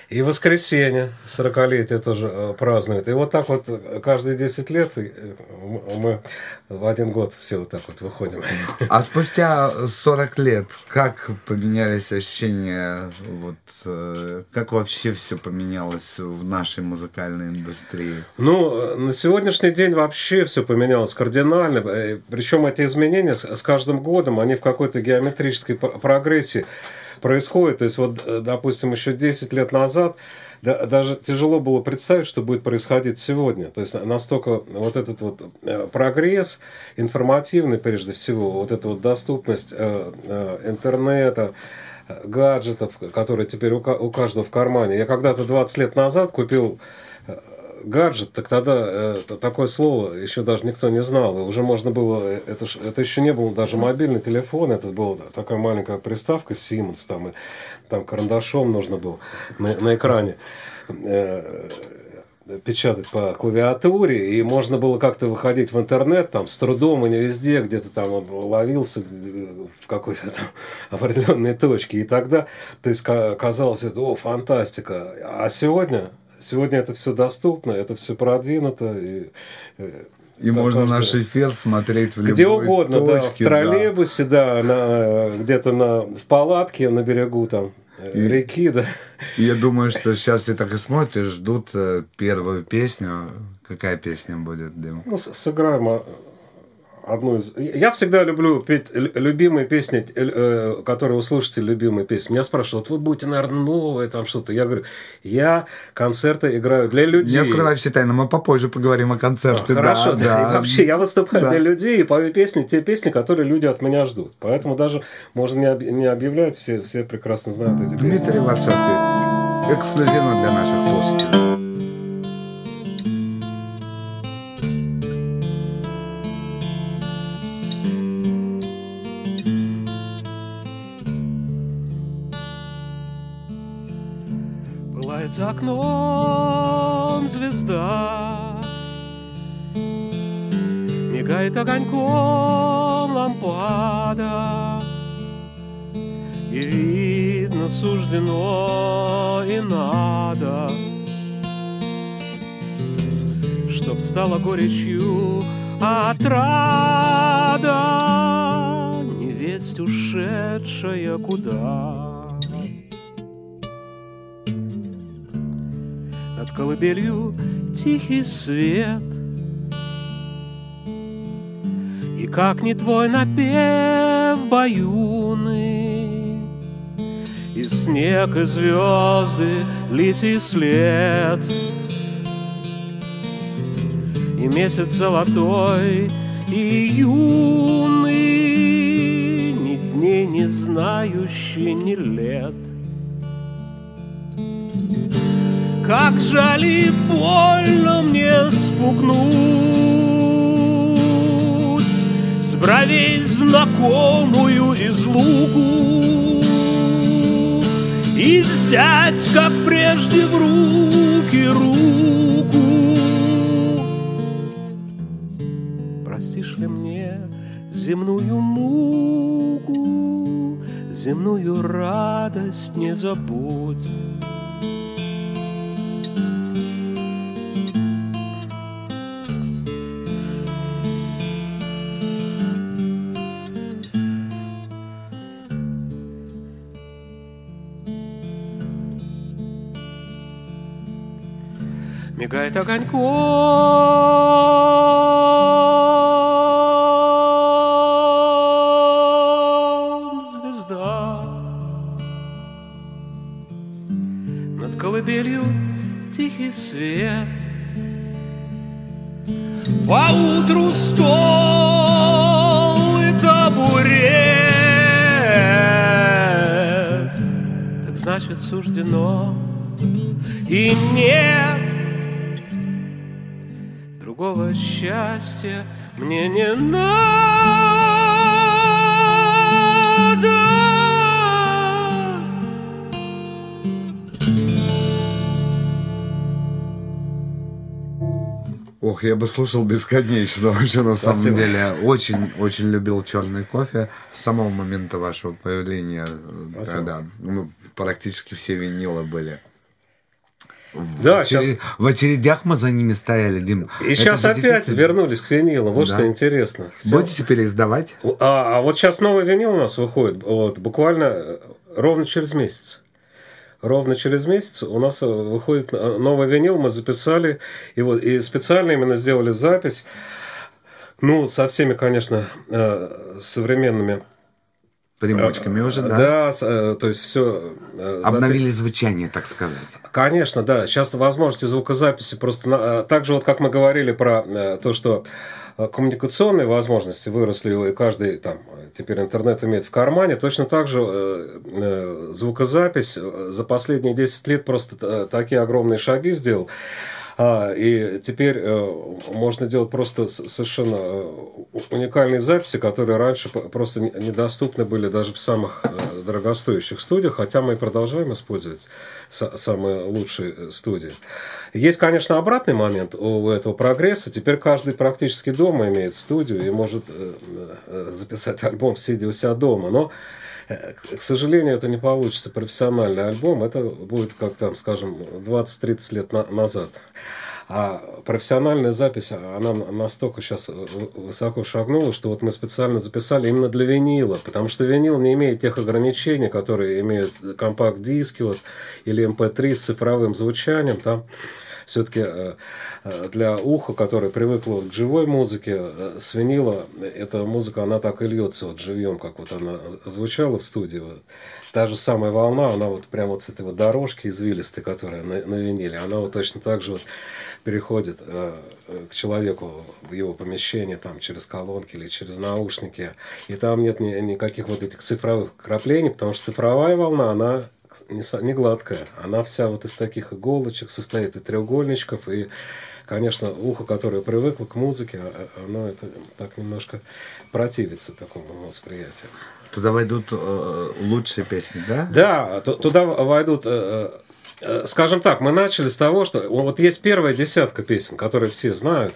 Speaker 11: и воскресенье 40-летие тоже э, празднуют. И вот так вот каждые 10 лет э, мы в один год все вот так вот выходим.
Speaker 1: А спустя 40 лет, как поменялись ощущения, вот, э, как вообще все поменялось в нашей музыкальной индустрии?
Speaker 11: Ну, на сегодняшний день вообще все поменялось кардинально. Причем эти изменения с, каждым годом, они в какой-то геометрической пр- прогрессии происходят. То есть, вот, э, допустим, еще 10 лет назад да- даже тяжело было представить, что будет происходить сегодня. То есть настолько вот этот вот э, прогресс информативный, прежде всего, вот эта вот доступность э, интернета, гаджетов, которые теперь у, ка- у каждого в кармане. Я когда-то 20 лет назад купил гаджет, так тогда э, такое слово еще даже никто не знал. И уже можно было, э, это, это еще не был даже мобильный телефон, это была такая маленькая приставка Siemens, там, и, там карандашом нужно было на, на экране э, печатать по клавиатуре, и можно было как-то выходить в интернет, там, с трудом и не везде, где-то там он ловился э, в какой-то там определенной точке. И тогда, то есть, ка- казалось, это, о, фантастика. А сегодня, сегодня это все доступно, это все продвинуто, и э,
Speaker 1: И
Speaker 11: да,
Speaker 1: можно наш эфир смотреть в
Speaker 11: где
Speaker 1: любой
Speaker 11: угодно, да, в
Speaker 1: точке, да.
Speaker 11: троллейбусе, да, на, где-то на, в палатке на берегу там э,
Speaker 1: И-
Speaker 11: реки, да.
Speaker 1: Я думаю, что сейчас все так и смотрят и ждут э, первую песню. Какая песня будет, Дим?
Speaker 11: Ну, сыграем а, одну из... Я всегда люблю петь любимые песни, э, которые услышите любимые песни. Меня спрашивают, вот вы будете, наверное, новые там что-то. Я говорю, я концерты играю для людей.
Speaker 1: Не открывай все тайны, мы попозже поговорим о
Speaker 11: А,
Speaker 1: концерте.
Speaker 11: Хорошо,
Speaker 1: да,
Speaker 11: да. И вообще, я выступаю
Speaker 1: Да.
Speaker 11: для людей и пою песни, те песни, которые люди от меня ждут. Поэтому даже можно не, об- не объявлять, все, все прекрасно знают эти песни.
Speaker 1: Дмитрий Варшавский. Эксклюзивно для наших слушателей.
Speaker 12: За окном звезда. Мигает огоньком лампада И видно суждено и надо Чтоб стало горечью отрада. Невесть ушедшая куда колыбелью тихий свет. И как не твой напев баюны И снег, и звезды, лисий след. И месяц золотой, и юный Ни дней не знающий, ни лет — Как жаль и больно мне спугнуть С бровей знакомую из луку И взять, как прежде, в руки руку. Простишь ли мне земную муку Земную радость не забудь. Мигает огоньком. Звезда над колыбелью тихий свет. Поутру стол и табурет. Так значит суждено И нет другого счастья мне не надо.
Speaker 1: Ох, я бы слушал бесконечно вообще на самом
Speaker 11: Спасибо.
Speaker 1: деле. Очень, очень любил черный кофе с самого момента вашего появления,
Speaker 11: Спасибо.
Speaker 1: когда ну, практически все винилы были.
Speaker 11: Да,
Speaker 1: в, очередь-
Speaker 11: сейчас
Speaker 1: в очередях мы за ними стояли, Дим.
Speaker 11: и
Speaker 1: Это
Speaker 11: сейчас опять вернулись к винилу. Вот
Speaker 1: Да.
Speaker 11: что интересно. Всё-
Speaker 1: Будете переиздавать?
Speaker 11: А, а вот сейчас новый винил у нас выходит, вот, буквально э, ровно через месяц. Ровно через месяц у нас э, выходит э, новый винил, мы записали, и, вот, и специально именно сделали запись, ну, со всеми, конечно, современными
Speaker 1: Примочками уже, да?
Speaker 11: Да, э, то есть все
Speaker 1: Обновили звучание, так сказать.
Speaker 11: Конечно, да. Сейчас возможности звукозаписи просто... на- э, Так же, вот как мы говорили про э, то, что э, коммуникационные возможности выросли, и каждый там э, теперь интернет имеет в кармане, точно так же э, э, звукозапись э, за последние 10 лет просто э, такие огромные шаги сделал. А, и теперь э, можно делать просто совершенно э, уникальные записи, которые раньше просто не- недоступны были даже в самых э, дорогостоящих студиях, хотя мы и продолжаем использовать са- самые лучшие студии. Есть, конечно, обратный момент у этого прогресса. Теперь каждый практически дома имеет студию и может записать альбом, сидя у себя дома. Но К к сожалению, это не получится профессиональный альбом. Это будет, как там, скажем, 20-30 лет на- назад. А профессиональная запись, она настолько сейчас высоко шагнула, что вот мы специально записали именно для винила, потому что винил не имеет тех ограничений, которые имеют компакт-диски вот, или MP3 с цифровым звучанием. Там все-таки для уха, которое привыкло к живой музыке, э, с винила эта музыка, она так и льется вот живьем, как вот она звучала в студии. Та же самая волна, она вот прямо вот с этой вот дорожки извилистой, которая на, на виниле, она вот точно так же вот переходит э, к человеку в его помещение там через колонки или через наушники. И там нет ни- никаких вот этих цифровых краплений, потому что цифровая волна, она не, не гладкая. Она вся вот из таких иголочек состоит, и треугольничков, и, конечно, ухо, которое привыкло к музыке, а- а- оно это так немножко противится такому восприятию.
Speaker 1: Туда войдут э, лучшие песни, да?
Speaker 11: Да, ту- туда войдут, э, э, скажем так, мы начали с того, что вот есть первая десятка песен, которые все знают,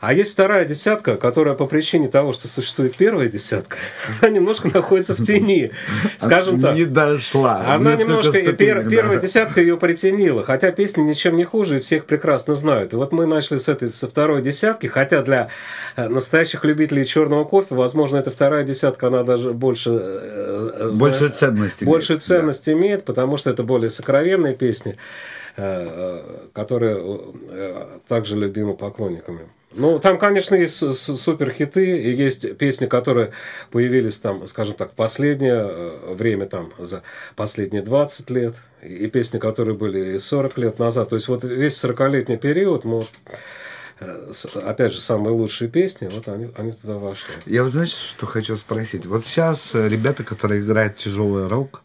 Speaker 11: а есть вторая десятка, которая по причине того, что существует первая десятка, она немножко находится в тени, скажем так.
Speaker 1: Не дошла.
Speaker 11: Она немножко, первая десятка ее притянила, хотя песни ничем не хуже, и всех прекрасно знают. И вот мы начали с этой, со второй десятки, хотя для э, настоящих любителей черного кофе, возможно, эта вторая десятка, она даже больше... э, э,
Speaker 1: ценность имеет,
Speaker 11: Большую
Speaker 1: да.
Speaker 11: ценность имеет, потому что это более сокровенные песни, которые также любимы поклонниками. Ну, там, конечно, есть с- с- суперхиты, и есть песни, которые появились там, скажем так, в последнее э, время, там, за последние 20 лет, и песни, которые были и 40 лет назад. То есть, вот весь 40-летний период, мы вот, э, опять же, самые лучшие песни, вот они, они туда вошли.
Speaker 1: Я вот знаешь, что хочу спросить? Вот сейчас э, ребята, которые играют тяжелый рок,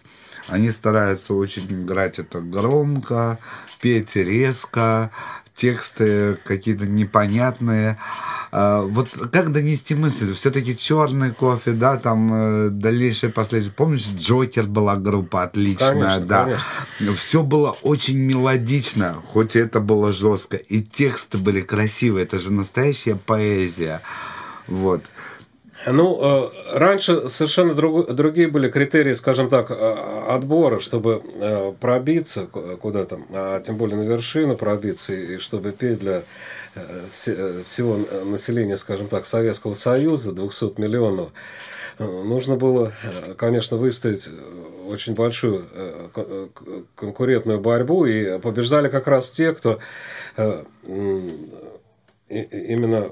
Speaker 1: они стараются очень играть это громко, петь резко, тексты какие-то непонятные. А, Вот как донести мысль? Все-таки черный кофе, да, там э, дальнейшие последствия. Помнишь, Джокер была группа отличная,
Speaker 11: Конечно,
Speaker 1: да.
Speaker 11: конечно.
Speaker 1: Все было очень мелодично, хоть и это было жестко. И тексты были красивые. Это же настоящая поэзия. Вот.
Speaker 11: Ну, э, раньше совершенно друг- другие были критерии, скажем так, э, отбора, чтобы э, пробиться ку- куда-то, а тем более на вершину пробиться, и чтобы петь для все- всего населения, скажем так, Советского Союза, 200 миллионов. Нужно было, конечно, выстоять э, очень большую конкурентную борьбу, и побеждали как раз те, кто именно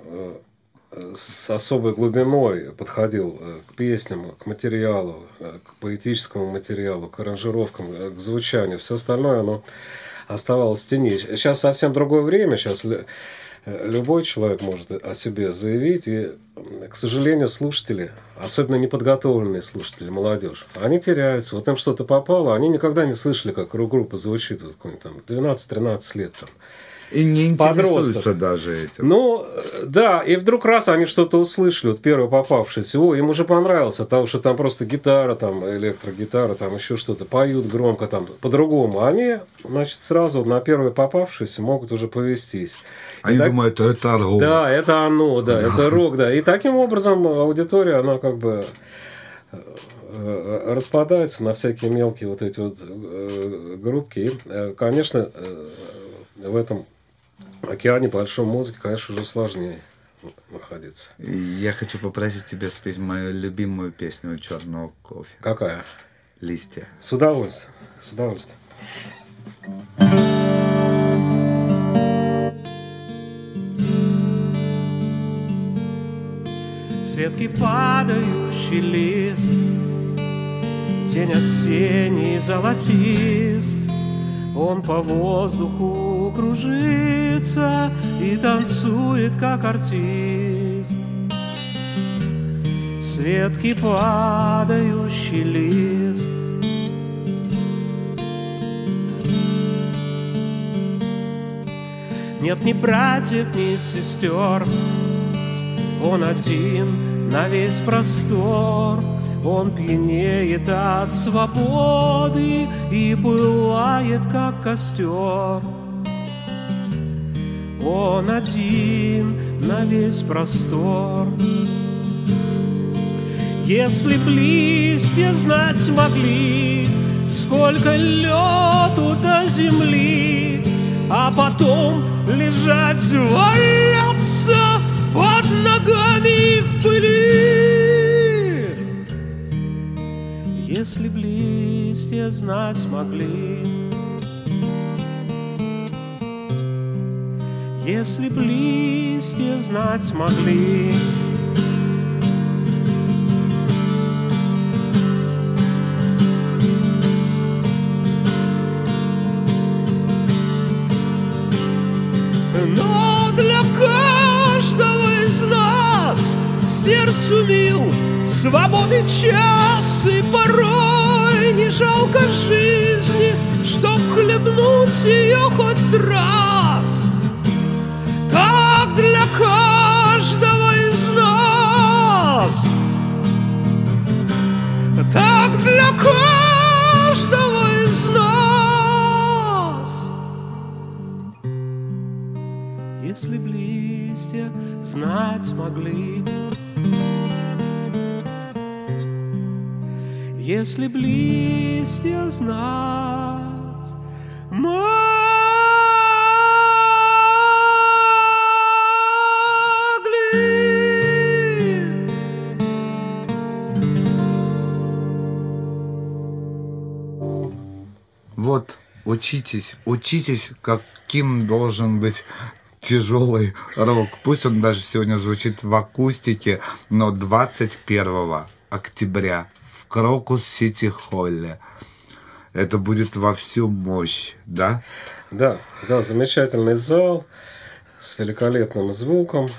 Speaker 11: с особой глубиной подходил э, к песням, к материалу, э, к поэтическому материалу, к аранжировкам, э, к звучанию. Все остальное, оно оставалось в тени. Сейчас совсем другое время, сейчас лю- любой человек может о себе заявить, и, к сожалению, слушатели, особенно неподготовленные слушатели, молодежь, они теряются. Вот им что-то попало, они никогда не слышали, как рок-группа звучит, вот какой-нибудь там 12-13 лет там.
Speaker 1: И не интересуются даже этим.
Speaker 11: Ну, да, и вдруг раз они что-то услышали, вот первый попавшийся, о, им уже понравилось, от того, что там просто гитара, там электрогитара, там еще что-то, поют громко там по-другому. Они, значит, сразу на первый попавшийся могут уже повестись.
Speaker 1: Они
Speaker 11: И так-
Speaker 1: думают, это рок.
Speaker 11: Да, это оно, да, это рок, да. И таким образом аудитория, она как бы э, э, распадается на всякие мелкие вот эти вот э, группки. И, конечно, в этом океане большой музыки, конечно, уже сложнее находиться.
Speaker 1: Я хочу попросить тебя спеть мою любимую песню черного кофе.
Speaker 11: Какая?
Speaker 1: Листья.
Speaker 11: С удовольствием. С удовольствием.
Speaker 12: Светки падающий лист Тень осенний золотист Он по воздуху кружится И танцует, как артист. Светки падающий лист. Нет ни братьев, ни сестер. Он один на весь простор Он пьянеет от свободы И пылает, как костер. Он один на весь простор. Если б листья знать могли Сколько лету до земли А потом лежать валяться Под ногами в пыли Если б листья знать могли Если б листья знать могли Но для каждого из нас сердцу мил Свободы час и порой не жалко жизни Чтоб хлебнуть ее хоть раз Так для каждого из нас Так для каждого из нас если б листья знать могли. Если б листья знать могли.
Speaker 1: Вот, учитесь, учитесь, каким должен быть тяжелый рок. Пусть он даже сегодня звучит в акустике, но 21 октября Крокус Сити Холле это будет во всю мощь, да?
Speaker 11: Да, да, замечательный зал с великолепным звуком.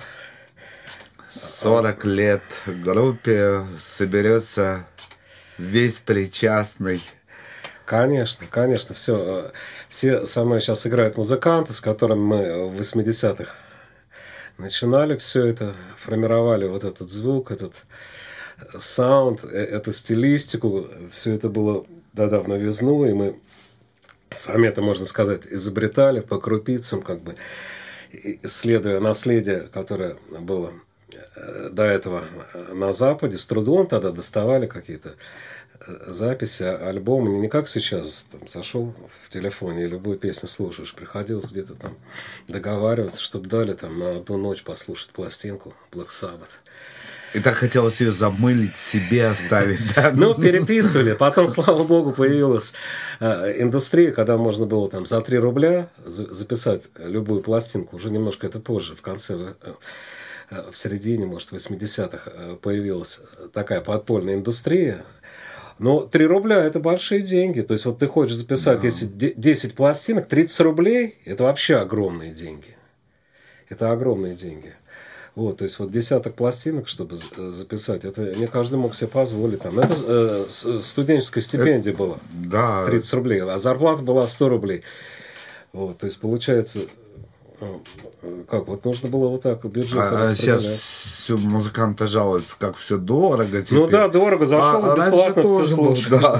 Speaker 1: 40 лет группе соберется весь причастный.
Speaker 11: Конечно, конечно, все. Все со мной сейчас играют музыканты, с которыми мы в 80-х начинали все это, формировали вот этот звук, этот саунд, э- эту стилистику. Все это было тогда в новизну, и мы сами это, можно сказать, изобретали по крупицам, как бы исследуя наследие, которое было э, до этого на Западе с трудом тогда доставали какие-то э, записи, альбомы, не как сейчас, там, зашел в телефоне и любую песню слушаешь, приходилось где-то там договариваться, чтобы дали там на одну ночь послушать пластинку Black Sabbath.
Speaker 1: И так хотелось ее замылить, себе оставить, да?
Speaker 11: Ну, переписывали. Потом, слава богу, появилась э, индустрия, когда можно было там за 3 рубля за- записать любую пластинку. Уже немножко это позже, в конце, э, э, в середине, может, 80-х э, появилась такая подпольная индустрия. Но 3 рубля – это большие деньги. То есть, вот ты хочешь записать, если де- 10 пластинок, 30 рублей – это вообще огромные деньги. Это огромные деньги. Вот, то есть вот десяток пластинок, чтобы э, записать, это не каждый мог себе позволить. Там. Это э, с- студенческая стипендия была,
Speaker 1: Да.
Speaker 11: 30 рублей, а зарплата была 100 рублей. Вот, то есть получается, э, э, как вот нужно было вот так бюджет
Speaker 1: А, а сейчас все музыканты жалуются, как все дорого.
Speaker 11: Ну
Speaker 1: теперь.
Speaker 11: да, дорого, зашел
Speaker 1: А
Speaker 11: и
Speaker 1: раньше
Speaker 11: бесплатно все
Speaker 1: было, да,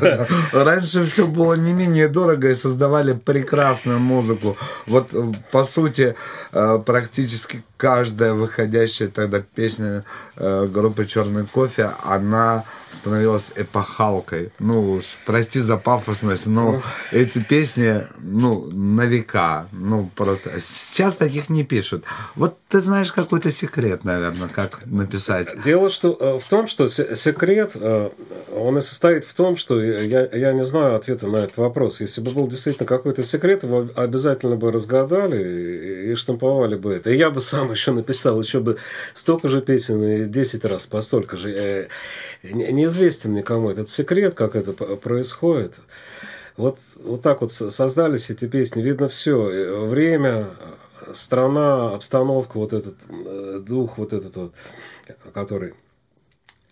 Speaker 1: да. Раньше все было не менее дорого и создавали прекрасную музыку. Вот, э, по сути, э, практически каждая выходящая тогда песня э, группы Черный кофе, она становилась эпохалкой. Ну уж, прости за пафосность, но эти песни, ну, на века. Ну, просто. Сейчас таких не пишут. Вот ты знаешь какой-то секрет, наверное, как написать.
Speaker 11: Дело что, э, в том, что се- секрет, э, он и состоит в том, что я, я не знаю ответа на этот вопрос. Если бы был действительно какой-то секрет, его обязательно бы разгадали и, и штамповали бы это. И я бы сам еще написал еще бы столько же песен и 10 раз по столько же. Э, не- Неизвестен никому этот секрет, как это происходит. Вот, вот так вот со- создались эти песни. Видно все. Время, э, страна, обстановка, вот этот э, дух, вот этот вот, который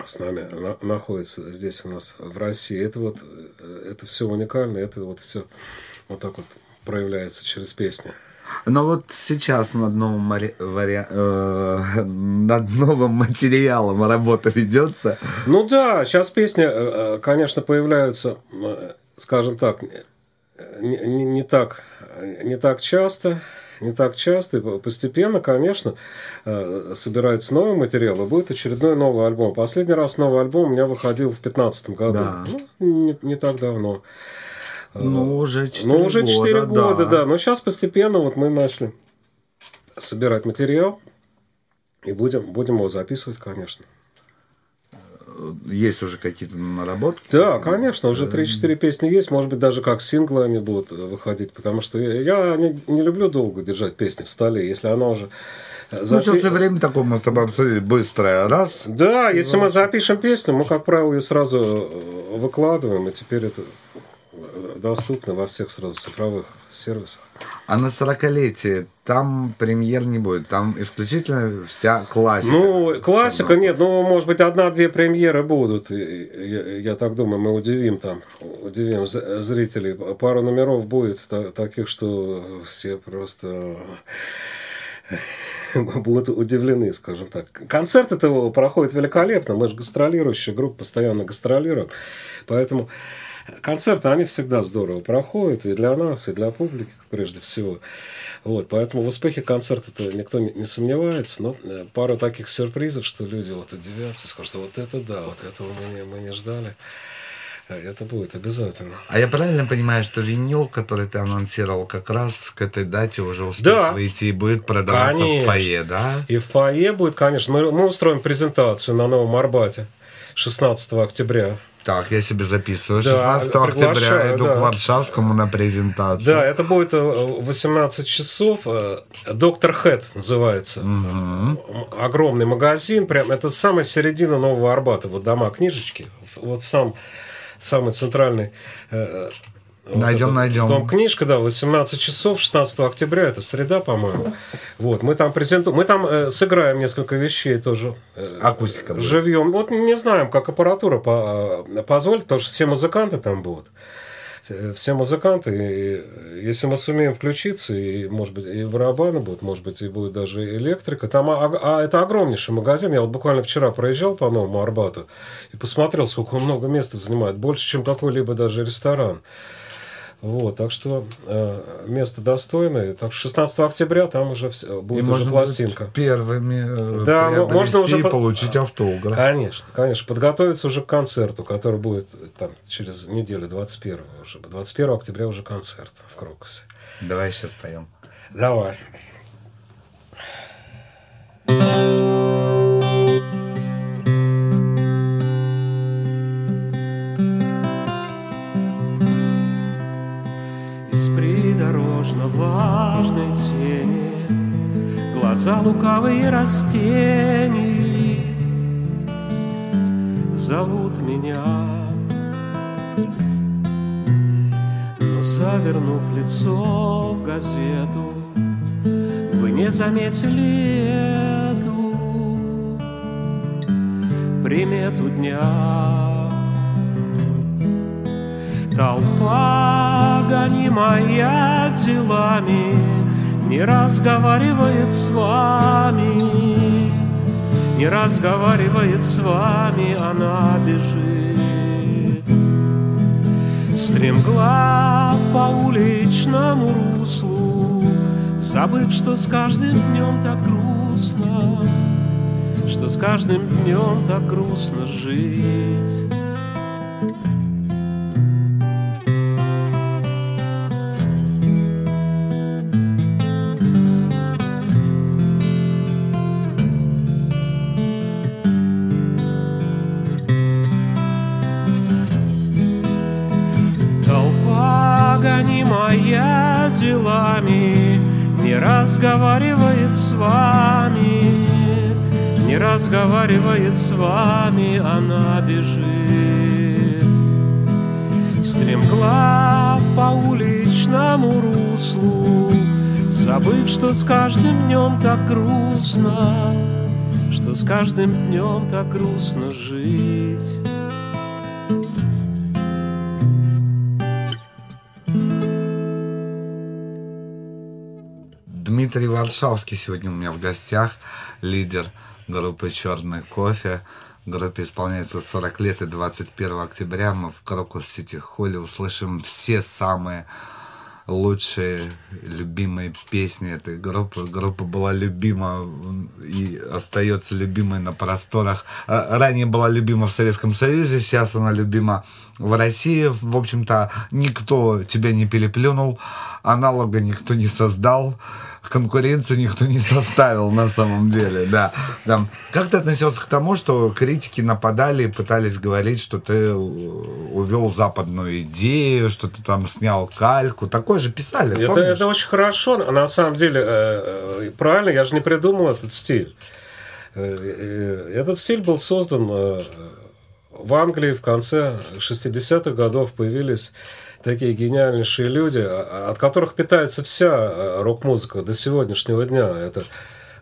Speaker 11: с нами на- находится здесь у нас в России. Это вот это все уникально, это вот все вот так вот проявляется через песни.
Speaker 1: Но вот сейчас над новым, мари- вари- э, над новым материалом работа ведется.
Speaker 11: Ну да, сейчас песни, э, э, конечно, появляются, э, скажем так, не, не- не так, не так часто, не так часто, и постепенно, конечно, собирается новый материал, и будет очередной новый альбом. Последний раз новый альбом у меня выходил в 2015 году.
Speaker 1: Да.
Speaker 11: Ну, не, не так давно.
Speaker 1: Ну, уже 4
Speaker 11: Ну, уже 4
Speaker 1: года,
Speaker 11: года, да. Но сейчас постепенно вот мы начали собирать материал. И будем, будем его записывать, конечно.
Speaker 1: Есть уже какие-то наработки?
Speaker 11: Да, конечно, уже 3-4 песни есть. Может быть, даже как синглы они будут э, выходить. Потому что я не, не люблю долго держать песни в столе. Если она уже... э,
Speaker 1: Ну,
Speaker 11: запи-
Speaker 1: сейчас время такое, мы с тобой обсудили, быстрое. Раз.
Speaker 11: Да, если мы запишем песню, мы, как правило, ее сразу э, выкладываем. И теперь это э, доступно во всех сразу цифровых сервисах.
Speaker 1: А на 40-летие там премьер не будет. Там исключительно вся классика.
Speaker 11: Ну, классика нет, ну, может быть, одна-две премьеры будут. Я, я так думаю, мы удивим там, удивим зрителей. Пару номеров будет та- таких, что все просто будут удивлены, скажем так. Концерт этого проходит великолепно. Мы же гастролирующая группа, постоянно гастролируем. Поэтому концерты, они всегда здорово проходят и для нас, и для публики, прежде всего. Вот, поэтому в успехе концерта-то никто не, не сомневается, но э, пару таких сюрпризов, что люди вот удивятся, скажут, вот это да, вот этого мы не, мы не ждали. Э, Это будет обязательно.
Speaker 1: А я правильно понимаю, что винил, который ты анонсировал, как раз к этой дате уже успеет
Speaker 11: Да.
Speaker 1: выйти и будет продаваться
Speaker 11: Конечно.
Speaker 1: в фойе, да?
Speaker 11: И в фойе будет, конечно, мы, мы устроим презентацию на Новом Арбате 16 октября.
Speaker 1: Так, я себе записываю.
Speaker 11: Да,
Speaker 1: 16 октября
Speaker 11: приглашаю,
Speaker 1: иду
Speaker 11: да.
Speaker 1: к Варшавскому на презентацию.
Speaker 11: Да, это будет э, в 18 часов. э, Доктор Хэт называется. М, Огромный магазин. Прям это самая середина Нового Арбата. Вот дома книжечки. Вот сам самый центральный. Э, вот
Speaker 1: Найдем, найдем.
Speaker 11: Дом книжка, да, 18 часов, 16 октября, это среда, по-моему. Вот, мы там презентуем, мы там э, сыграем несколько вещей тоже. э,
Speaker 1: Акустика будет.
Speaker 11: Живьем. Вот не знаем, как аппаратура по- э, позволит, потому что все музыканты там будут. Э, Все музыканты, и если мы сумеем включиться, и, может быть, и барабаны будут, может быть, и будет даже электрика. Там, а, а это огромнейший магазин. Я вот буквально вчера проезжал по Новому Арбату и посмотрел, сколько он много места занимает. Больше, чем какой-либо даже ресторан. Вот, так что э, место достойное. Так что 16 октября там уже
Speaker 1: И
Speaker 11: будет уже
Speaker 1: можно
Speaker 11: пластинка.
Speaker 1: будет первыми э,
Speaker 11: Да, можно уже
Speaker 1: и
Speaker 11: по-
Speaker 1: получить автограф.
Speaker 11: Конечно, конечно. Подготовиться уже к концерту, который будет э, там через неделю, 21 уже. 21 октября уже концерт в Крокусе.
Speaker 1: Давай сейчас споем.
Speaker 11: Давай. Из придорожно важной тени Глаза лукавые растений Зовут меня. Но завернув лицо в газету Вы не заметили эту Примету дня. Толпа, гонимая делами, Не разговаривает с вами, Не разговаривает с вами, Она бежит. Стремглав по уличному руслу, Забыв, что с каждым днем так грустно, Что с каждым днем так грустно жить. Разговаривает с вами, Не разговаривает с вами, Она бежит. Стремглав по уличному руслу, Забыв, что с каждым днем так грустно, Что с каждым днем так грустно жить.
Speaker 1: Дмитрий Варшавский сегодня у меня в гостях, лидер группы «Черный кофе». Группе исполняется 40 лет, и 21 октября мы в Крокус Сити Холле услышим все самые лучшие, любимые песни этой группы. Группа была любима и остается любимой на просторах. А, Ранее была любима в Советском Союзе, сейчас она любима в России. В общем-то, никто тебя не переплюнул, аналога никто не создал конкуренцию никто не составил на самом деле, да. да. Как ты относился к тому, что критики нападали и пытались говорить, что ты увел западную идею, что ты там снял кальку? Такое же писали,
Speaker 11: Это,
Speaker 1: помнишь?
Speaker 11: это очень хорошо. На самом деле, э, э, правильно, я же не придумал этот стиль. Э, э, Этот стиль был создан э, в Англии в конце 60-х годов. Появились такие гениальнейшие люди, а- от которых питается вся э, рок-музыка до сегодняшнего дня. Это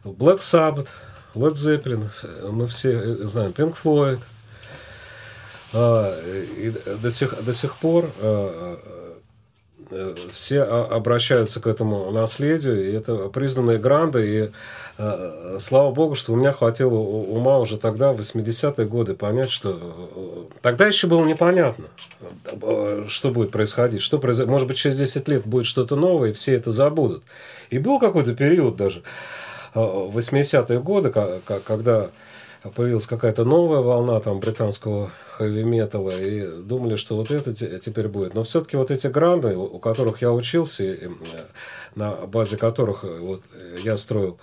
Speaker 11: Black Sabbath, Led Zeppelin, э, мы все э, знаем, Pink Floyd. А, И до сих, до сих пор все о- обращаются к этому наследию, и это признанные гранды, и э, слава богу, что у меня хватило ума уже тогда, в 80-е годы, понять, что э, тогда еще было непонятно, э, что будет происходить, что произойдет. Может быть, через 10 лет будет что-то новое, и все это забудут. И был какой-то период даже, э, в 80-е годы, когда появилась какая-то новая волна там британского хэви-металла, и думали, что вот это те- теперь будет. Но все-таки вот эти гранды, у которых я учился, и, э, на базе которых э, вот э, я строил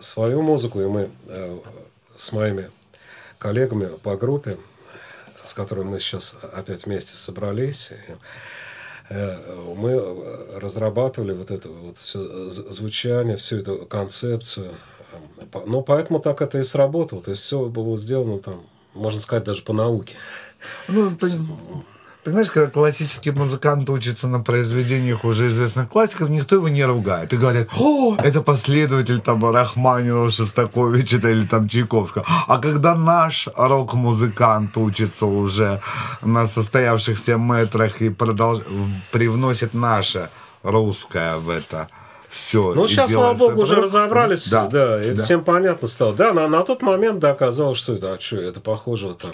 Speaker 11: свою музыку, и мы э, с моими коллегами по группе, с которыми мы сейчас опять вместе собрались, э, мы э, разрабатывали вот это вот все звучание, всю эту концепцию. Ну, поэтому так это и сработало. То есть все было сделано там, можно сказать, даже по науке.
Speaker 1: Ну, пон- Понимаешь, когда классический музыкант учится на произведениях уже известных классиков, никто его не ругает. И говорят, о, это последователь там Рахманинова, Шостаковича или там Чайковского. А когда наш рок-музыкант учится уже на состоявшихся метрах и продолж... привносит наше русское в это, все.
Speaker 13: Ну, сейчас, слава богу, уже разобрались, да,
Speaker 1: Да,
Speaker 13: и
Speaker 1: да.
Speaker 13: всем понятно стало. Да, на, на тот момент, да, оказалось, что это, а что, это похоже там...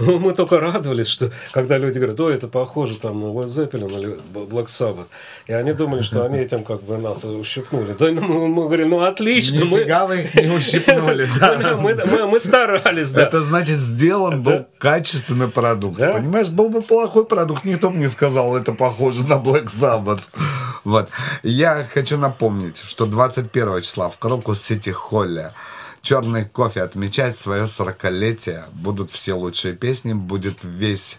Speaker 13: Ну, мы только радовались, что когда люди говорят, ой, это похоже там на Led Zeppelin или Black Sabbath. И они думали, что они этим как бы нас ущипнули. Да, ну, мы, мы говорим, ну, отлично. Мы,
Speaker 1: Нифига вы их не ущипнули, да.
Speaker 13: мы, мы- мы старались, да.
Speaker 1: Это значит, сделан был качественный продукт. Понимаешь, был бы плохой продукт, никто бы не сказал, это похоже на Black Sabbath. Вот. Я хочу напомнить, что 21 числа в Крокус Сити Холле Черный кофе отмечать свое 40-летие. Будут все лучшие песни, будет весь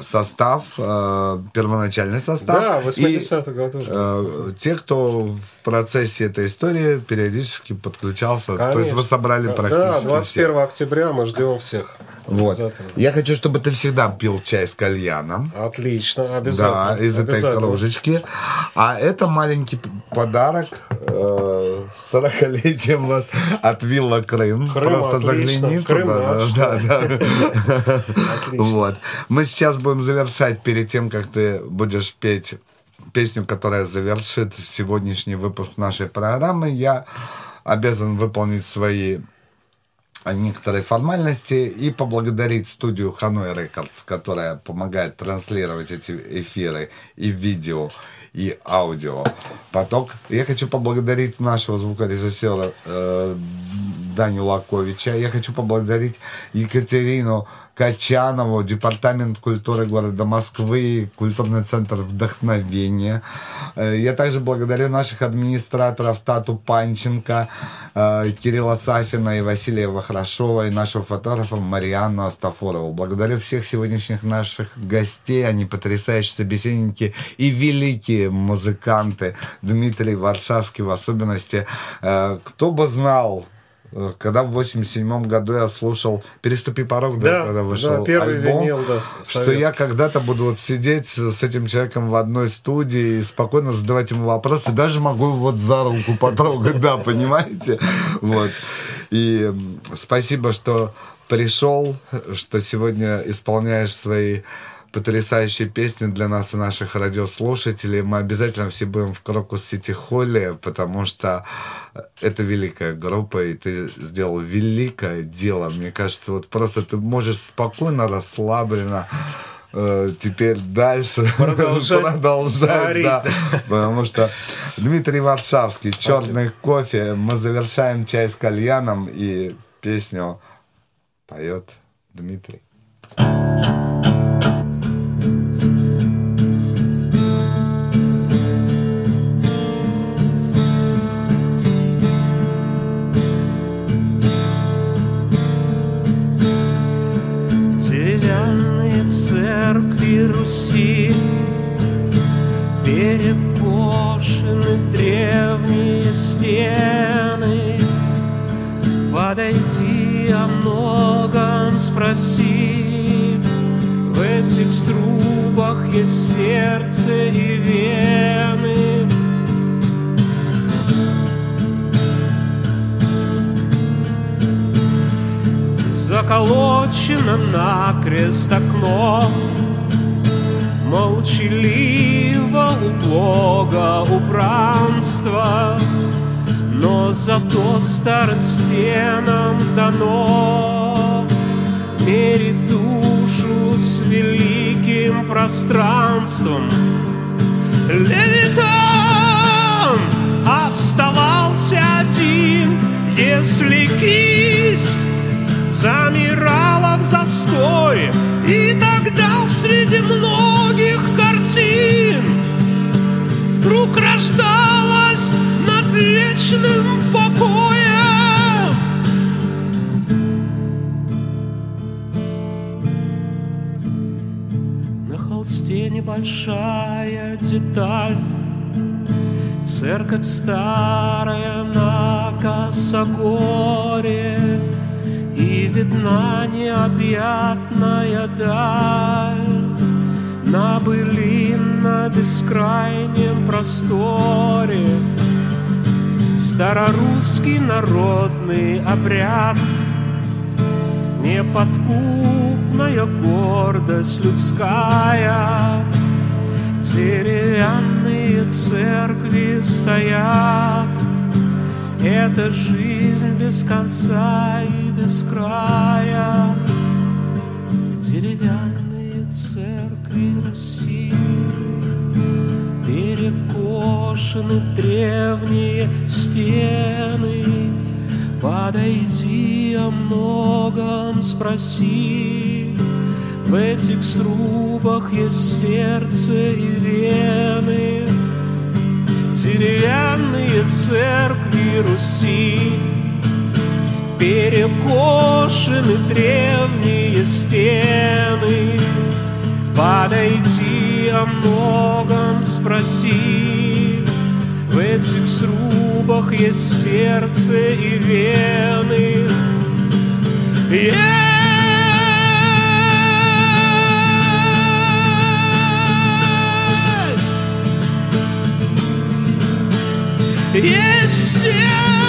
Speaker 1: состав, э, первоначальный состав.
Speaker 13: Да,
Speaker 1: И,
Speaker 13: 80-х годов.
Speaker 1: э, те, кто в процессе этой истории периодически подключался. То есть
Speaker 13: Конечно.
Speaker 1: вы собрали
Speaker 13: Да,
Speaker 1: практически
Speaker 13: 21
Speaker 1: всех.
Speaker 13: октября мы ждем всех.
Speaker 1: Вот. Я хочу, чтобы ты всегда пил чай с кальяном.
Speaker 13: Отлично, обязательно.
Speaker 1: Да, из этой кружечки. А это маленький подарок э, с 40-летием вас от Вилла Крым.
Speaker 13: Крым,
Speaker 1: Просто
Speaker 13: отлично.
Speaker 1: загляни
Speaker 13: Крым
Speaker 1: туда.
Speaker 13: наш,
Speaker 1: да, да.
Speaker 13: Отлично.
Speaker 1: Вот. Мы сейчас будем завершать перед тем, как ты будешь петь песню, которая завершит сегодняшний выпуск нашей программы. Я обязан выполнить свои некоторые формальности и поблагодарить студию Hanoi Records, которая помогает транслировать эти эфиры и видео, и аудио поток. Я хочу поблагодарить нашего звукорежиссера э, Даню Лаковича. Я хочу поблагодарить Екатерину Качанову, Департамент культуры города Москвы, Культурный центр вдохновения. Э, Я также благодарю наших администраторов Тату Панченко, э, Кирилла Сафина и Василия Вахрашова, и нашего фотографа Марианну Астафорову. Благодарю всех сегодняшних наших гостей, они потрясающие собеседники и великие музыканты. Дмитрий Варшавский в особенности. Э, Кто бы знал, когда в 87 году я слушал «Переступи порог», да,
Speaker 13: Да,
Speaker 1: когда вышел
Speaker 13: да, первый
Speaker 1: альбом,
Speaker 13: винил, да,
Speaker 1: что я когда-то буду вот сидеть с этим человеком в одной студии и спокойно задавать ему вопросы, даже могу вот за руку потрогать, да, понимаете? Вот. И спасибо, что пришел, что сегодня исполняешь свои потрясающие песни для нас и наших радиослушателей. Мы обязательно все будем в Крокус Сити Холле, потому что это великая группа, и ты сделал великое дело. Мне кажется, вот просто ты можешь спокойно, расслабленно э, теперь дальше
Speaker 13: Продолжать
Speaker 1: продолжать, да. Потому что Дмитрий Варшавский, черный кофе. Мы завершаем чай с кальяном и песню поет Дмитрий.
Speaker 11: Церкви Руси. Перекошены древние стены. Подойди о многом спроси. В этих срубах есть сердце и вены. Заколочено накрест окно Молчаливо у Бога убранство Но зато старым стенам дано. Мерить душу с великим пространством. Левитан оставался один, если кисть замирала в застой, и тогда среди многих картин. Вдруг рождалась над вечным покоем. На холсте небольшая деталь. Церковь старая на косогоре. И видна необъятная даль На былинно бескрайнем просторе. Старорусский народный обряд. Неподкупная гордость людская. Деревянные церкви стоят. Это жизнь без конца и без края. Деревянные Руси Перекошены древние стены. Подойди о многом спроси. В этих срубах есть сердце и вены. Деревянные церкви Руси. Перекошены древние стены Подойди о многом спроси. В этих срубах есть сердце и вены. Есть! Есть! сердце